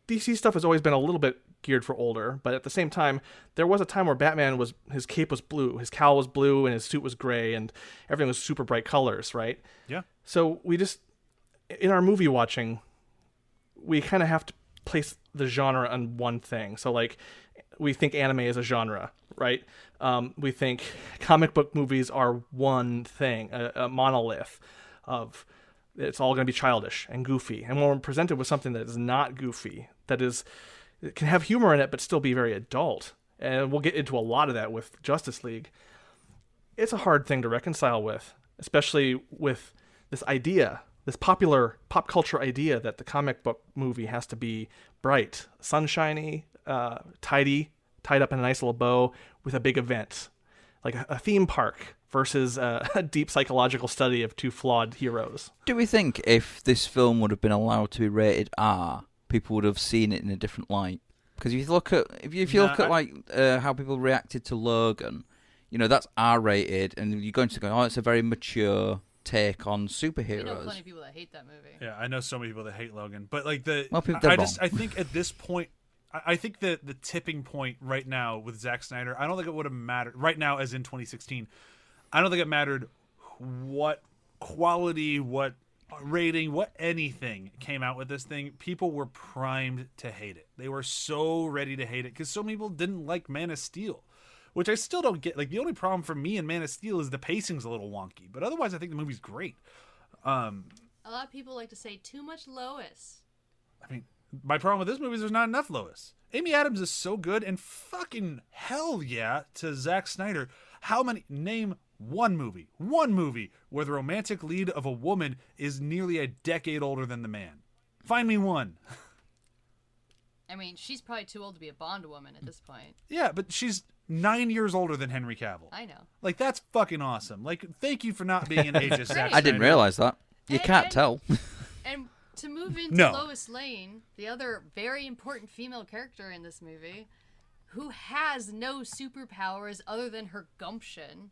DC stuff has always been a little bit geared for older, but at the same time, there was a time where Batman was his cape was blue, his cowl was blue, and his suit was gray, and everything was super bright colors, right? yeah. So we just in our movie watching, we kind of have to place the genre on one thing. So like we think anime is a genre, right? Um, we think comic book movies are one thing, a, a monolith of it's all going to be childish and goofy. And when we're presented with something that is not goofy, that is it can have humor in it but still be very adult, and we'll get into a lot of that with Justice League it's a hard thing to reconcile with, especially with this idea, this popular pop culture idea that the comic book movie has to be bright, sunshiny, uh, tidy, tied up in a nice little bow with a big event, like a, a theme park versus a, a deep psychological study of two flawed heroes. Do we think if this film would have been allowed to be rated R, people would have seen it in a different light? Because if you look at if you, if you Nah, look at I- like uh, how people reacted to Logan, you know that's R rated, and you're going to go, oh, it's a very mature take on We know superheroes. plenty of people that hate that movie. Yeah, I know so many people that hate Logan, but like the Well, people- I, I just. I think at this point, I, think that the tipping point right now with Zack Snyder, I don't think it would have mattered right now as in 2016. I don't think it mattered what quality, what rating, what anything came out with this thing. People were primed to hate it. They were so ready to hate it because so many people didn't like Man of Steel. Which I still don't get. Like the only problem for me in Man of Steel is the pacing's a little wonky, but otherwise I think the movie's great. Um, A lot of people like to say too much Lois. I mean, my problem with this movie is there's not enough Lois. Amy Adams is so good, and fucking hell yeah to Zack Snyder. How many? Name one movie, one movie where the romantic lead of a woman is nearly a decade older than the man. Find me one. I mean, she's probably too old to be a Bond woman at this point. Yeah, but she's nine years older than Henry Cavill. I know. Like that's fucking awesome. Like, thank you for not being an ageist. Zack I didn't realize that. You And- can't and- tell. And to move into No. Lois Lane, the other very important female character in this movie, who has no superpowers other than her gumption.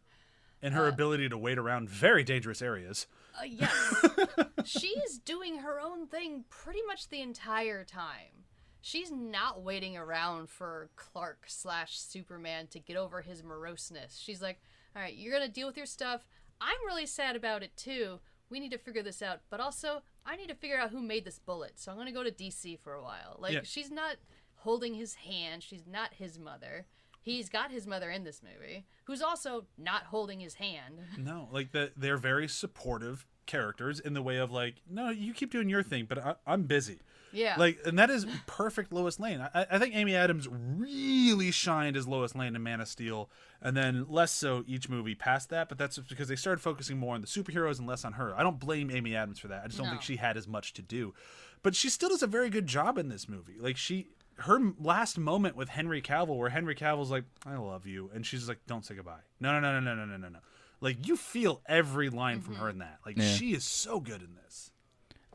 and her ability to wait around very dangerous areas. Uh, yes, she's doing her own thing pretty much the entire time. She's not waiting around for Clark slash Superman to get over his moroseness. She's like, all right, you're gonna deal with your stuff. I'm really sad about it too. We need to figure this out, but also I need to figure out who made this bullet. So I'm gonna go to DC for a while. Like Yeah. she's not holding his hand. She's not his mother. He's got his mother in this movie, who's also not holding his hand. No, like the, they're very supportive characters in the way of like, no, you keep doing your thing, but I, I'm busy. Yeah. Like, and that is perfect Lois Lane. I, I, think Amy Adams really shined as Lois Lane in Man of Steel, and then less so each movie past that. But that's because they started focusing more on the superheroes and less on her. I don't blame Amy Adams for that. I just don't no. think she had as much to do. But she still does a very good job in this movie. Like she, her last moment with Henry Cavill, where Henry Cavill's like, "I love you," and she's like, "Don't say goodbye." No, no, no, no, no, no, no, no. Like you feel every line mm-hmm. from her in that. Like yeah. she is so good in this.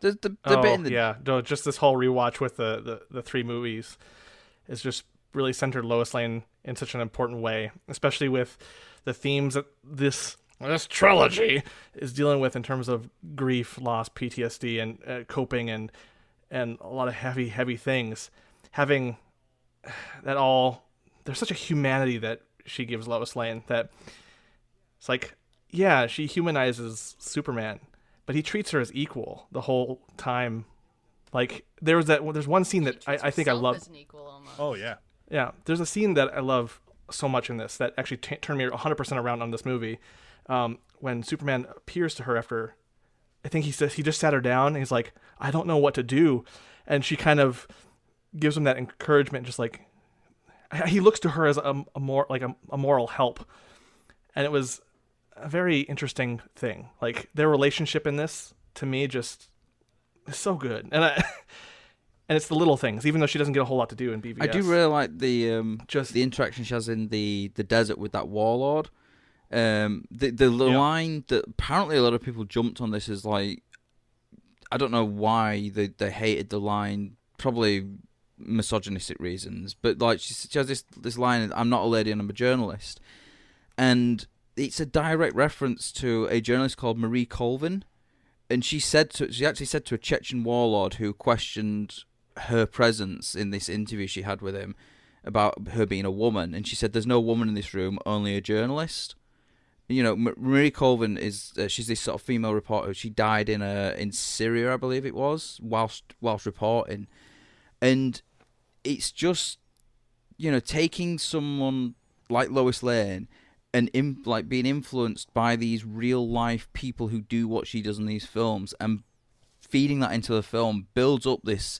The, the, the oh bit in the yeah, no, just this whole rewatch with the, the the three movies is just really centered Lois Lane in such an important way, especially with the themes that this this trilogy is dealing with in terms of grief, loss, PTSD, and uh, coping, and and a lot of heavy, heavy things. Having that all, there's such a humanity that she gives Lois Lane that it's like, yeah, she humanizes Superman, but he treats her as equal the whole time. Like there was that. There's one scene that I, I think I love. as an equal almost. Oh yeah. Yeah, there's a scene that I love so much in this that actually t- turned me 100% around on this movie. Um, when Superman appears to her after, I think he says he just sat her down and he's like, I don't know what to do, and she kind of gives him that encouragement, just like he looks to her as a, a more like a, a moral help, and it was a very interesting thing. Like their relationship in this to me just is so good, and I. And it's the little things, even though she doesn't get a whole lot to do in BVS. I do really like the um, Just- the interaction she has in the, the desert with that warlord. Um, the the Yeah. line that apparently a lot of people jumped on this is like, I don't know why they they hated the line. Probably misogynistic reasons, but like she, she has this this line, "I'm not a lady and I'm a journalist," and it's a direct reference to a journalist called Marie Colvin, and she said to she actually said to a Chechen warlord who questioned her presence in this interview she had with him about her being a woman, and she said, "There's no woman in this room, only a journalist." You know, Marie Colvin is uh, she's this sort of female reporter. She died in a in Syria, I believe it was, whilst whilst reporting, and it's just you know taking someone like Lois Lane and in, like being influenced by these real life people who do what she does in these films and feeding that into the film builds up this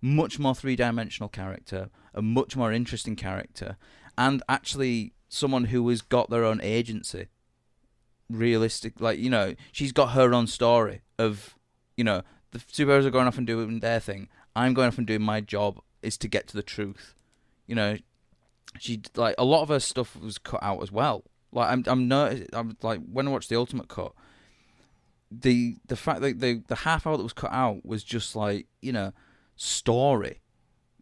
much more three dimensional character, a much more interesting character, and actually someone who has got their own agency. realistic. Like you know, she's got her own story of you know the superheroes are going off and doing their thing. I'm going off and doing my job is to get to the truth. You know, she like a lot of her stuff was cut out as well. Like I'm I'm no I'm like when I watched the ultimate cut, the the fact that the the half hour that was cut out was just like you know story.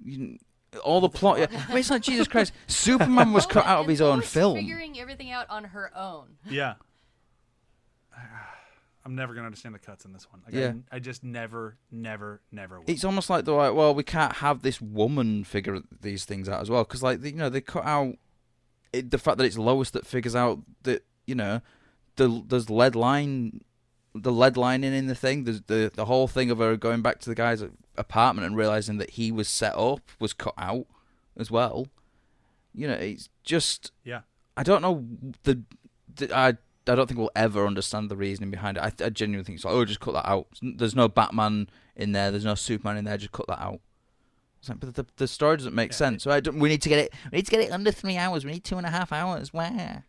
You, all the plot. Yeah. I mean, it's like Jesus Christ. Superman was cut Lois- out of his own film. Figuring everything out on her own. Yeah. I'm never gonna understand the cuts in this one. Like, Yeah. I, I just never, never, never will. It's almost like they're like, well, we can't have this woman figure these things out as well, because like you know they cut out it, the fact that it's Lois that figures out that you know the there's lead line, the lead lining in the thing. There's the the whole thing of her going back to the guy's apartment and realizing that he was set up was cut out as well. You know, it's just yeah. I don't know the, the I I don't think we'll ever understand the reasoning behind it. I, I genuinely think it's like, oh, just cut that out. There's no Batman in there. There's no Superman in there. Just cut that out. It's like, but the, the story doesn't make Yeah, sense. So I don't, we need to get it. We need to get it under three hours. We need two and a half hours. Where?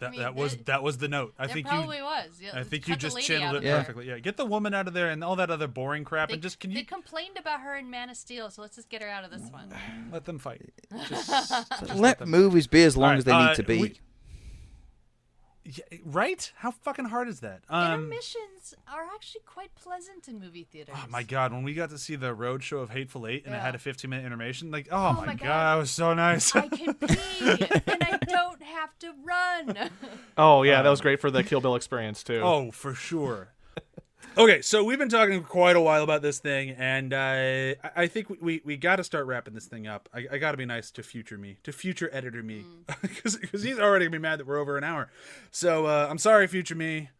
That mean, that was that- that was the note. I It think probably you. was. Yeah, I think you just channeled it Yeah. perfectly. Yeah, get the woman out of there and all that other boring crap, They, and just can you? they you complained about her in Man of Steel, so let's just get her out of this one. let them fight? Let movies be as long Alright, as they uh, need to be. we- Yeah, right? How fucking hard is that? Um, Intermissions are actually quite pleasant in movie theaters. Oh my god, when we got to see the road show of Hateful Eight and it Yeah. had a 15 minute intermission, like, oh, my, my god. God. that was so nice. I can pee and I don't have to run. Oh yeah, that was great for the Kill Bill experience too. oh, for sure. Okay, so we've been talking quite a while about this thing, and uh, I- I think we, we, we got to start wrapping this thing up. I, I got to be nice to future me, to future editor me, because he's already gonna be mad that we're over an hour. So uh, I'm sorry, future me.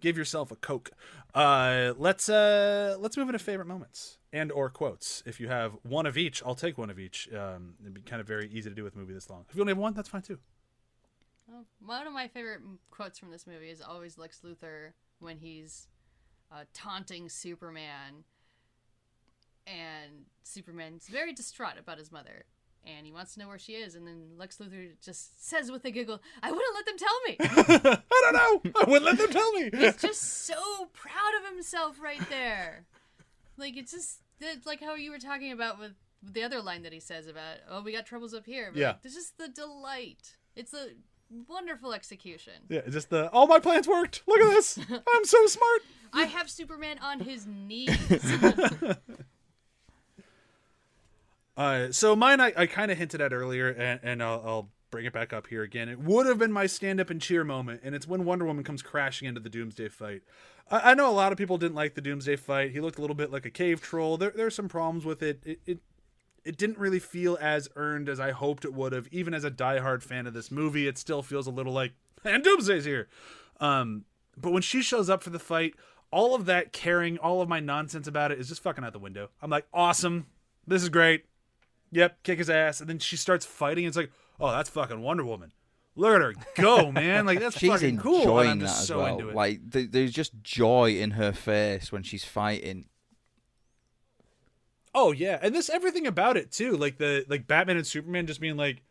Give yourself a coke. Uh, let's uh, let's move into favorite moments and or quotes. If you have one of each, I'll take one of each. Um, it'd be kind of very easy to do with a movie this long. If you only have one, that's fine too. One of my favorite quotes from this movie is always Lex Luthor when he's uh, taunting Superman, and Superman's very distraught about his mother, and he wants to know where she is, and then Lex Luthor just says with a giggle, "I wouldn't let them tell me." I don't know. I wouldn't let them tell me. He's just so proud of himself right there. Like it's just it's like how you were talking about with the other line that he says about, "Oh, we got troubles up here." But Yeah. like, just the delight. It's a wonderful execution. Yeah, just the all my plans worked. Look at this. I'm so smart. I have Superman on his knees. Uh, so mine, I, I kind of hinted at earlier, and, and I'll, I'll bring it back up here again. It would have been my stand-up and cheer moment, and it's when Wonder Woman comes crashing into the Doomsday fight. I, I know a lot of people didn't like the Doomsday fight. He looked a little bit like a cave troll. There, there's some problems with it. It, it. It didn't really feel as earned as I hoped it would have. Even as a diehard fan of this movie, it still feels a little like, and Doomsday's here. Um, but when she shows up for the fight, all of that caring, all of my nonsense about it is just fucking out the window. I'm like, awesome. This is great. Yep, kick his ass. And then she starts fighting. It's like, oh, that's fucking Wonder Woman. Look at her go, man. Like, that's She's fucking cool. I'm that just as so well. into it. Like th- there's just joy in her face when she's fighting. Oh yeah, and this everything about it too, like the like Batman and Superman just being like,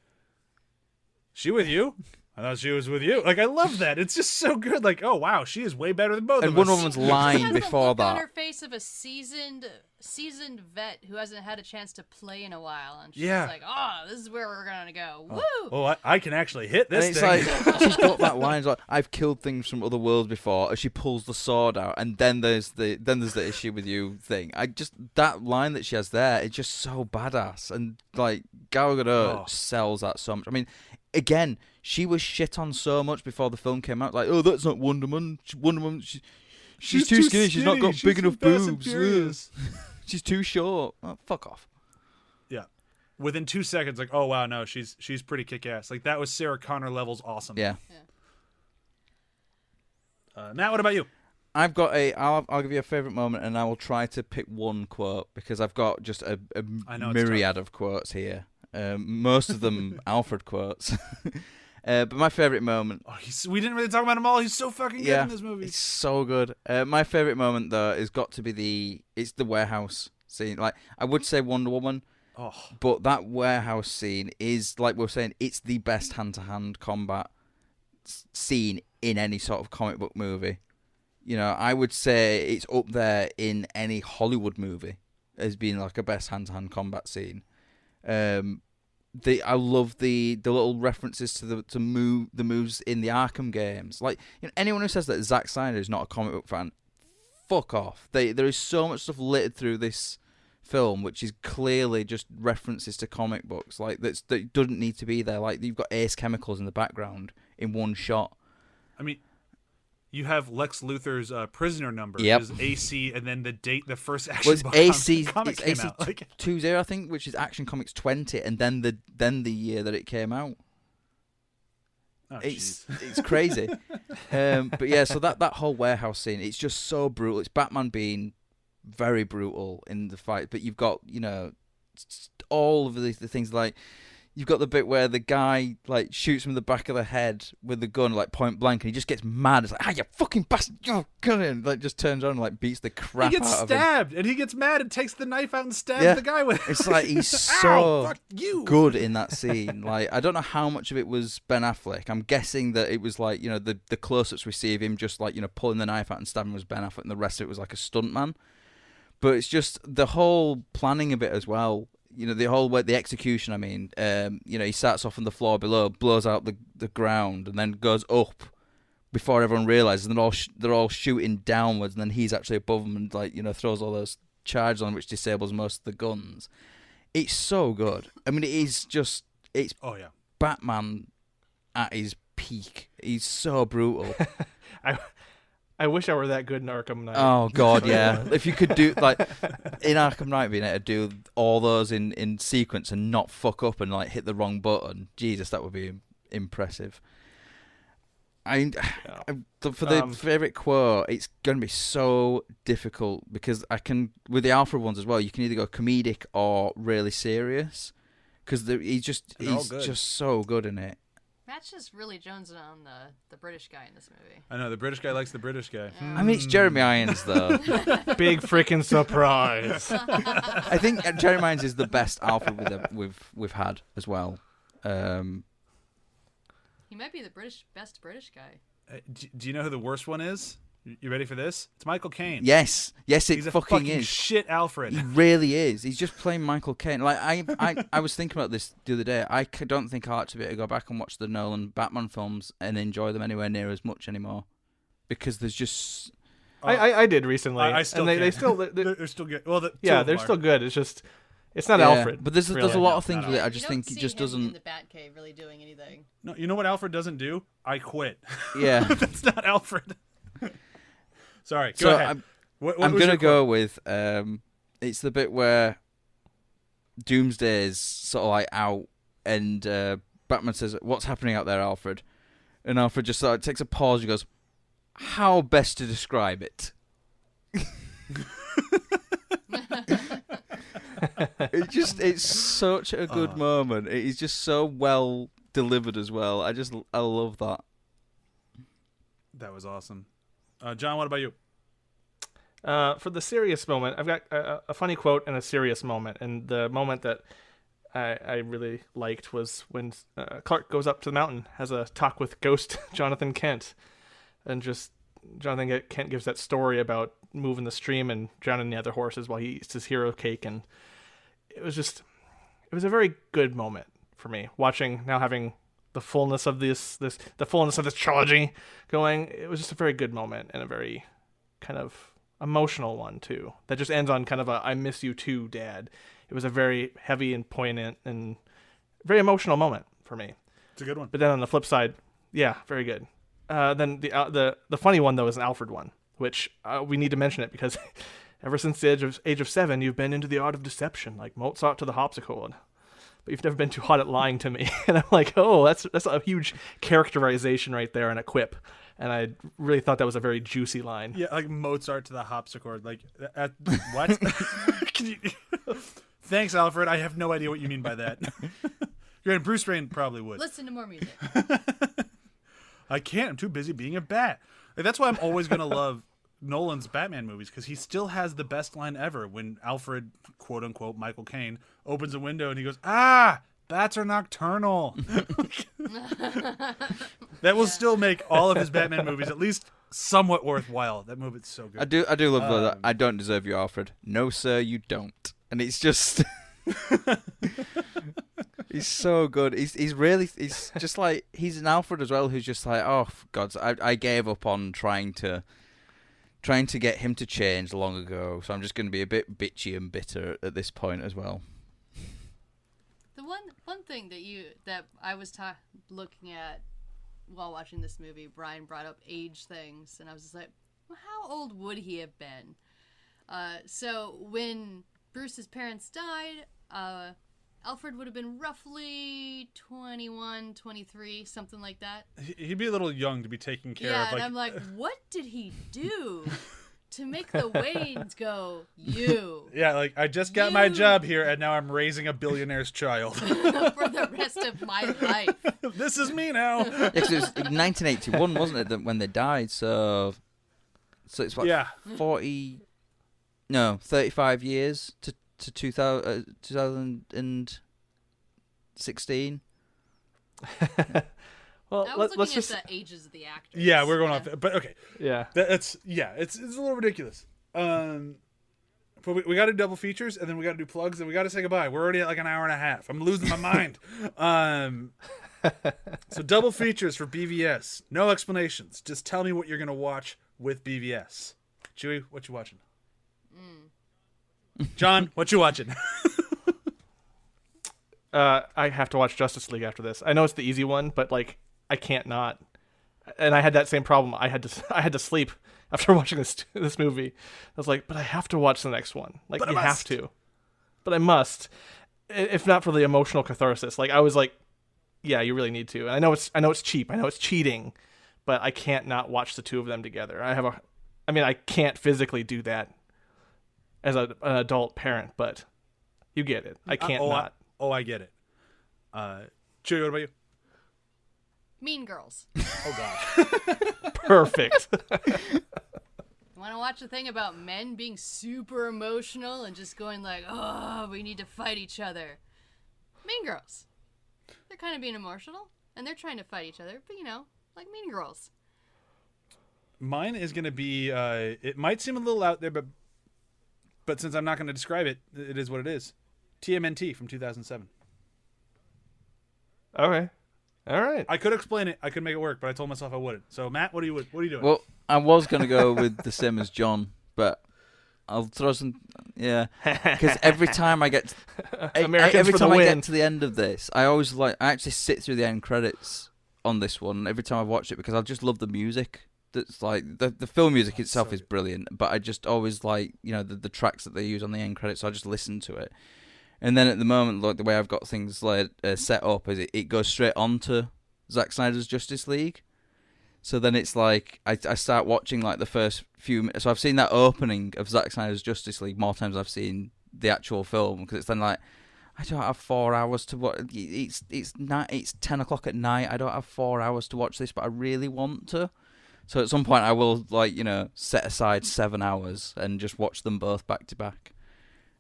"She with you? I thought she was with you." Like I love that. It's just so good. Like, oh wow, she is way better than both And of Wonder us. Woman's She line has before look on her face of a seasoned, seasoned vet who hasn't had a chance to play in a while, and she's Yeah. like, "Oh, this is where we're gonna go." Oh, Woo! Oh, I, I can actually hit And this it's thing. like she's got that line like I've killed things from other worlds before as she pulls the sword out and then there's the then there's the issue with you thing. I just that line that she has there, it's just so badass and like Gal Gadot Oh. sells that so much. I mean, again, she was shit on so much before the film came out. Like, oh, that's not Wonder Woman. Wonder Woman. She, she's, too skinny. She's not got She's big enough boobs. She's too short. Oh, fuck off. yeah. Within two seconds, like, oh wow, no, she's she's pretty kick ass. Like that was Sarah Connor levels awesome. Yeah. Uh, Matt, what about you? I've got a. I'll, I'll give you a favorite moment, and I will try to pick one quote because I've got just a, a I know myriad of quotes here. Um, most of them Alfred quotes. uh, but my favorite moment, Oh, he's, we didn't really talk about him all. He's so fucking good yeah, in this movie. it's so good. Uh, my favorite moment though has got to be the. It's the warehouse scene. Like I would say Wonder Woman, Oh, but that warehouse scene is like we we're saying. It's the best hand to hand combat scene in any sort of comic book movie. You know, I would say it's up there in any Hollywood movie as being like a best hand-to-hand combat scene. Um, the I love the the little references to the to move the moves in the Arkham games. Like you know, anyone who says that Zack Snyder is not a comic book fan, fuck off. They there is so much stuff littered through this film which is clearly just references to comic books. Like that's that doesn't need to be there. Like you've got Ace Chemicals in the background in one shot. I mean, you have Lex Luthor's uh, prisoner number Yep. is AC, and then the date the first action Well, it's AC comic it's AC out. Like, two zero I think, which is Action Comics twenty, and then the then the year that it came out. oh, it's jeez. it's crazy. um, but yeah, so that that whole warehouse scene, it's just so brutal. It's Batman being very brutal in the fight, but you've got you know all of the, the things like you've got the bit where the guy like shoots him in the back of the head with the gun like point blank, and he just gets mad. It's like, ah, you fucking bastard! Oh, gun and like just turns on and like beats the he crap gets out of him. He gets stabbed, and he gets mad and takes the knife out and stabs Yeah. the guy with. it. It's like he's Ow, so fuck you. good in that scene. Like I don't know how much of it was Ben Affleck. I'm guessing that it was like you know the the close-ups we see of him just like you know pulling the knife out and stabbing was Ben Affleck, and the rest of it was like a stuntman. But it's just the whole planning of it as well. You know the whole way the execution. I mean, um, you know he starts off on the floor below, blows out the the ground, and then goes up before everyone realizes. And they're all sh- they're all shooting downwards, and then he's actually above them and like you know throws all those charges on, which disables most of the guns. It's so good. I mean, it is just it's Oh yeah. Batman at his peak. He's so brutal. I I wish I were that good in Arkham Knight. oh God, yeah. if you could do like in Arkham Knight, being able to do all those in in sequence and not fuck up and like hit the wrong button, Jesus, that would be impressive. I, I for the Um, favorite quote, it's going to be so difficult because I can with the Alfred ones as well. You can either go comedic or really serious because he's just And they're all he's just so good in it. Matt's just really jonesing on the the British guy in this movie. I know the British guy likes the British guy. I mean, it's Jeremy Irons though. Big freaking surprise. I think uh, Jeremy Irons is the best Alfred we've we've we've had as well. Um, He might be the British best British guy. Uh, do, do you know who the worst one is? You- You ready for this? It's Michael Caine. yes, yes, it He's a fucking, fucking, is. shit Alfred. He really is. He's just playing Michael Caine. Like I, I, I was thinking about this the other day. I don't think I ought to be able to go back and watch the Nolan Batman films and enjoy them anywhere near as much anymore, because there's just I, I I did recently. I, I still and they, they still they, they're, they're still good. Well, the, yeah they're them still good. It's just it's not yeah. Alfred. But there's there's a lot of things not with it. I just think it just him doesn't. in the Batcave really doing anything. No, you know what Alfred doesn't do? I quit. Yeah. That's not Alfred. Sorry. Go so ahead. I'm, What, what I'm gonna go with um, it's the bit where Doomsday's sort of like out, and uh, Batman says, "What's happening out there, Alfred?" And Alfred just sort of takes a pause and goes, "How best to describe it?" it just it's such a good Uh. moment. It is just so well delivered as well. I just I love that. That was awesome. Uh, John, what about you? Uh, for the serious moment, I've got a, a funny quote and a serious moment. And the moment that I, I really liked was when uh, Clark goes up to the mountain, has a talk with Ghost Jonathan Kent, and just Jonathan Kent gives that story about moving the stream and drowning the other horses while he eats his hero cake. And it was just, it was a very good moment for me watching now having the fullness of this this the fullness of this trilogy going. It was just a very good moment and a very kind of emotional one too. That just ends on kind of a I miss you too, Dad." It was a very heavy and poignant and very emotional moment for me. It's a good one. But then on the flip side, yeah, very good. Uh, then the uh, the the funny one though is an Alfred one, which uh, we need to mention it because ever since the age of age of seven, you've been into the art of deception, like Mozart to the harpsichord. But you've never been too hot at lying to me, and I'm like, oh, that's that's a huge characterization right there and a quip, and I really thought that was a very juicy line. Yeah, like Mozart to the harpsichord. Like, at, what? Can you, thanks, Alfred. I have no idea what you mean by that. Granted, Bruce Wayne probably would. Listen to more music. I can't. I'm too busy being a bat. Like, that's why I'm always gonna love Nolan's Batman movies because he still has the best line ever when Alfred, quote unquote, Michael Caine, opens a window and he goes, "Ah, bats are nocturnal." That will Yeah. still make all of his Batman movies at least somewhat worthwhile. That movie's so good. I do I do love though that Um, I don't deserve you, Alfred. No, sir, you don't. And it's just he's so good. He's he's really he's just like he's an Alfred as well, who's just like oh for God's I I gave up on trying to trying to get him to change long ago, so I'm just going to be a bit bitchy and bitter at this point as well. The one one thing that you that I was ta- looking at while watching this movie, Brian brought up age things, and I was just like, well, how old would he have been? Uh, so when Bruce's parents died, uh, Alfred would have been roughly 21, 23, something like that. He- He'd be a little young to be taking care yeah, of. Like, and I'm like, what did he do to make the Waynes go you yeah, like I just got my job here, and now I'm raising a billionaire's child. for the rest of my life? this is me now. Yeah, 'cause it was 1981, wasn't it, that when they died? So, so it's what yeah, 40, no, 35 years to to 2000, uh, 2016. Well, I was let, looking let's at just the ages of the actors. yeah, we're going off. But okay, yeah. that, that's yeah, it's it's a little ridiculous. Um, but we, we got to do double features, and then we got to do plugs, and we got to say goodbye. We're already at like an hour and a half. I'm losing my mind. Um, so double features for BVS. No explanations. Just tell me what you're gonna watch with BVS. Chewy, what you watching? John, what you watching? Uh, I have to watch Justice League after this. I know it's the easy one, but like I can't not. And I had that same problem. I had to I had to sleep after watching this this movie. I was like, but I have to watch the next one. Like But I you have to. But I must. If not for the emotional catharsis. Like I was like, yeah, you really need to. And I know it's I know it's cheap. I know it's cheating, but I can't not watch the two of them together. I have a I mean, I can't physically do that as a, an adult parent, but you get it. I can't oh, not. I, oh, I get it. Uh, Chewy, what about you? Mean Girls. Oh God. Perfect. You want to watch a thing about men being super emotional and just going like, "Oh, we need to fight each other." Mean Girls. They're kind of being emotional and they're trying to fight each other, but you know, like Mean Girls. Mine is going to be. Uh, it might seem a little out there, but but since I'm not going to describe it, it is what it is. TMNT from 2007. Okay. All right. I could explain it. I could make it work, but I told myself I wouldn't. So Matt, what are you? What are you doing? Well, I was going to go with the same as John, but I'll throw some. Yeah, because every time I get, to, I- I- every time I get to the end of this, I always like. I actually sit through the end credits on this one every time I watch it because I just love the music. That's like the the film music itself so is brilliant, but I just always like you know the the tracks that they use on the end credits. So I just listen to it, and then at the moment, like the way I've got things like uh, set up is it, it goes straight on to Zack Snyder's Justice League. So then it's like I, I start watching like the first few. So I've seen that opening of Zack Snyder's Justice League more times than I've seen the actual film because it's then like I don't have four hours to watch. It's it's night. It's ten o'clock at night. I don't have four hours to watch this, but I really want to. So at some point I will like you know set aside seven hours and just watch them both back to back.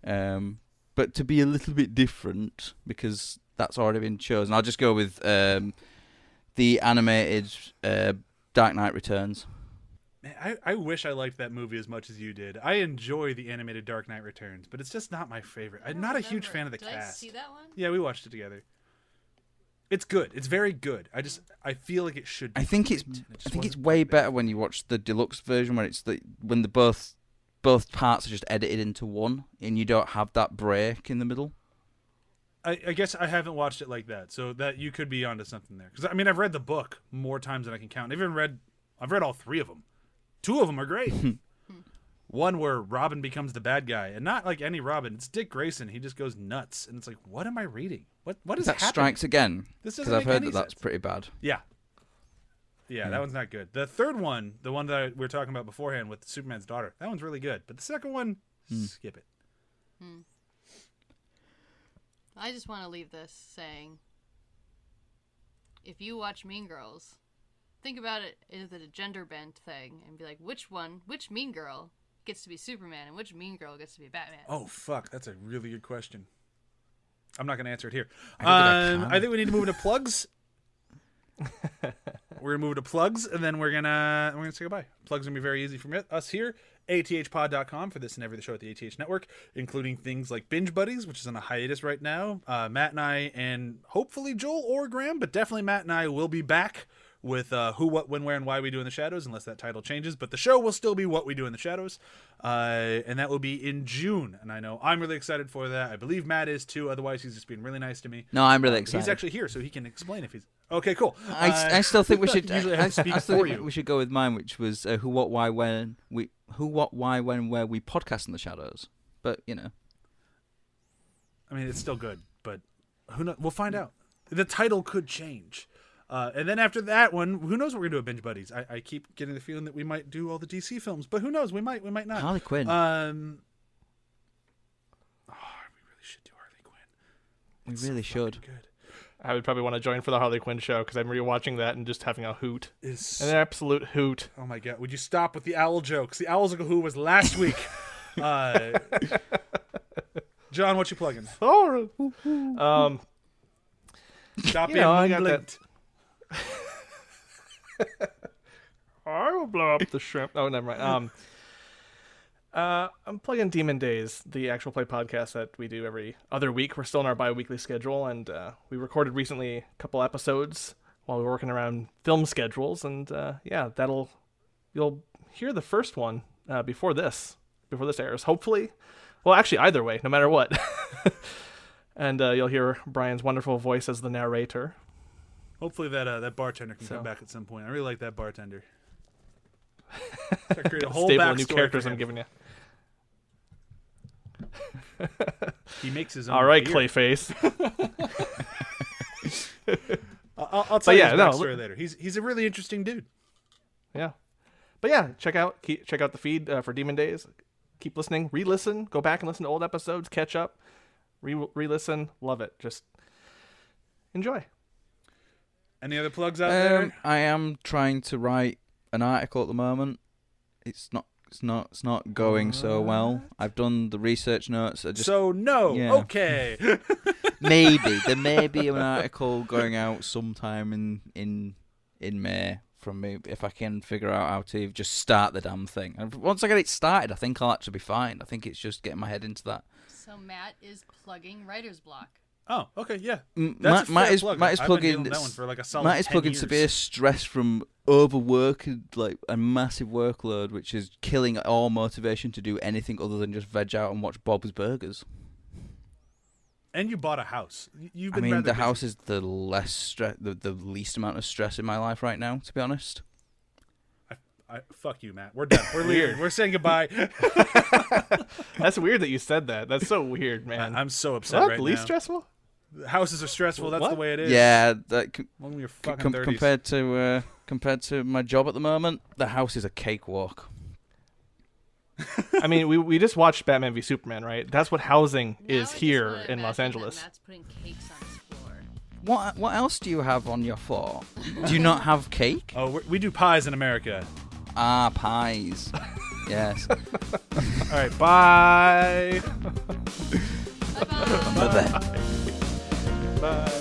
Um, but to be a little bit different because that's already been chosen, I'll just go with um, the animated uh, Dark Knight Returns. Man, I, I wish I liked that movie as much as you did. I enjoy the animated Dark Knight Returns, but it's just not my favorite. I I'm don't not a huge fan of the Did I cast. see that one? Yeah, we watched it together. It's good. It's very good. I just I feel like it should. Be I think it's great, and it I think it's way better when you watch the deluxe version when it's the when the both both parts are just edited into one and you don't have that break in the middle. I, I guess I haven't watched it like that, so that you could be onto something there. Because I mean, I've read the book more times than I can count. I've even read, I've read all three of them. Two of them are great. One where Robin becomes the bad guy, and not like any Robin. It's Dick Grayson. He just goes nuts, and it's like, what am I reading? What what is that happening? strikes again This because doesn't I've heard any that that's pretty bad. Yeah. Yeah, Hmm. that one's not good. The third one, the one that we were talking about beforehand with Superman's daughter, that one's really good. But the second one, Hmm. skip it. I just want to leave this saying if you watch Mean Girls, think about it. Is it as a gender bent thing and be like, which one, which Mean Girl gets to be Superman and which Mean Girl gets to be Batman? Oh fuck, that's a really good question. I'm not going to answer it here. I think um. I think we need to move into plugs. We're we're gonna move to plugs, and then we're gonna we're gonna say goodbye. Plugs are gonna be very easy for me, us here. ATHpod.com for this and every other show at the ATH Network, including things like Binge Buddies, which is on a hiatus right now. Uh, Matt and I, and hopefully Joel or Graham, but definitely Matt and I will be back with uh, who, what, when, where, and why we do in the shadows, unless that title changes. But the show will still be what we do in the shadows, uh, and that will be in June. And I know I'm really excited for that. I believe Matt is too. Otherwise, he's just being really nice to me. No, I'm really excited. He's actually here, so he can explain if he's okay. Cool. I, Uh, I still think we should. usually I I, have to speak I for you. we should go with mine, which was uh, who, what, why, when we who, what, why, when, where we podcast in the shadows. But you know, I mean, it's still good, but who knows? We'll find out. The title could change. Uh, and then after that one, who knows what we're gonna do at Binge Buddies? I, I keep getting the feeling that we might do all the DC films, but who knows? We might, we might not. Harley Quinn. Um, oh, we really should do Harley Quinn. we It's so really should. Good. I would probably want to join for the Harley Quinn show because I'm rewatching that and just having a hoot, Is an absolute hoot. oh my god! Would you stop with the owl jokes? The owls a who was last week. uh, John, what you plugging? Oh, um, Stop You being know, I got mumbling. I will blow up the shrimp. Oh, never mind. Um, uh, I'm plugging Demon Days, the actual play podcast that we do every other week. We're still in our bi-weekly schedule, and uh, we recorded recently a couple episodes while we were working around film schedules, and uh, yeah, that'll you'll hear the first one uh, before this before this airs. Hopefully, well, actually, either way, no matter what. and uh, you'll hear Brian's wonderful voice as the narrator. Hopefully that uh, that bartender can So- come back at some point. I really like that bartender. Creating a whole Stable of new characters I'm giving you. He makes his own. All right, beer. Clayface. I'll, I'll- tell yeah, you his no, look- later. He's he's a really interesting dude. Yeah, but yeah, check out keep, check out the feed uh, for Demon Days. Keep listening, re-listen, go back and listen to old episodes, catch up, re re-listen. Love it. Just enjoy. Any other plugs out Um, there? I am trying to write an article at the moment. It's not. It's not. It's not going so well. I've done the research notes. I just so no. yeah. Okay. maybe there may be an article going out sometime in in in May from me if I can figure out how to just start the damn thing. And once I get it started, I think I'll actually be fine. I think it's just getting my head into that. So Matt is plugging writer's block. Oh, okay. Yeah. That's Matt, a fair is plug. Matt is I've plugging that one for like a solid Matt is plugging years. severe stress from overwork, and, like a massive workload, which is killing all motivation to do anything other than just veg out and watch Bob's Burgers. And you bought a house. You've I been mean, the busy. house is the less stress, the, the least amount of stress in my life right now, to be honest. I, fuck you, Matt. We're done. We're leaving. We're saying goodbye. That's weird that you said that. That's so weird, man. I'm so upset what? right Least now. stressful? Houses are stressful. That's the way it is. Yeah, that, c- When you're fucking com- compared to uh, compared to my job at the moment, the house is a cakewalk. I mean, we we just watched Batman v Superman, right? That's what housing Now is just here in Los Angeles. Matt's putting cakes on his floor. What what else do you have on your floor? do you not have cake? Oh, we're, do pies in America. Ah, pies. yes. All right. Bye. Bye-bye. But then-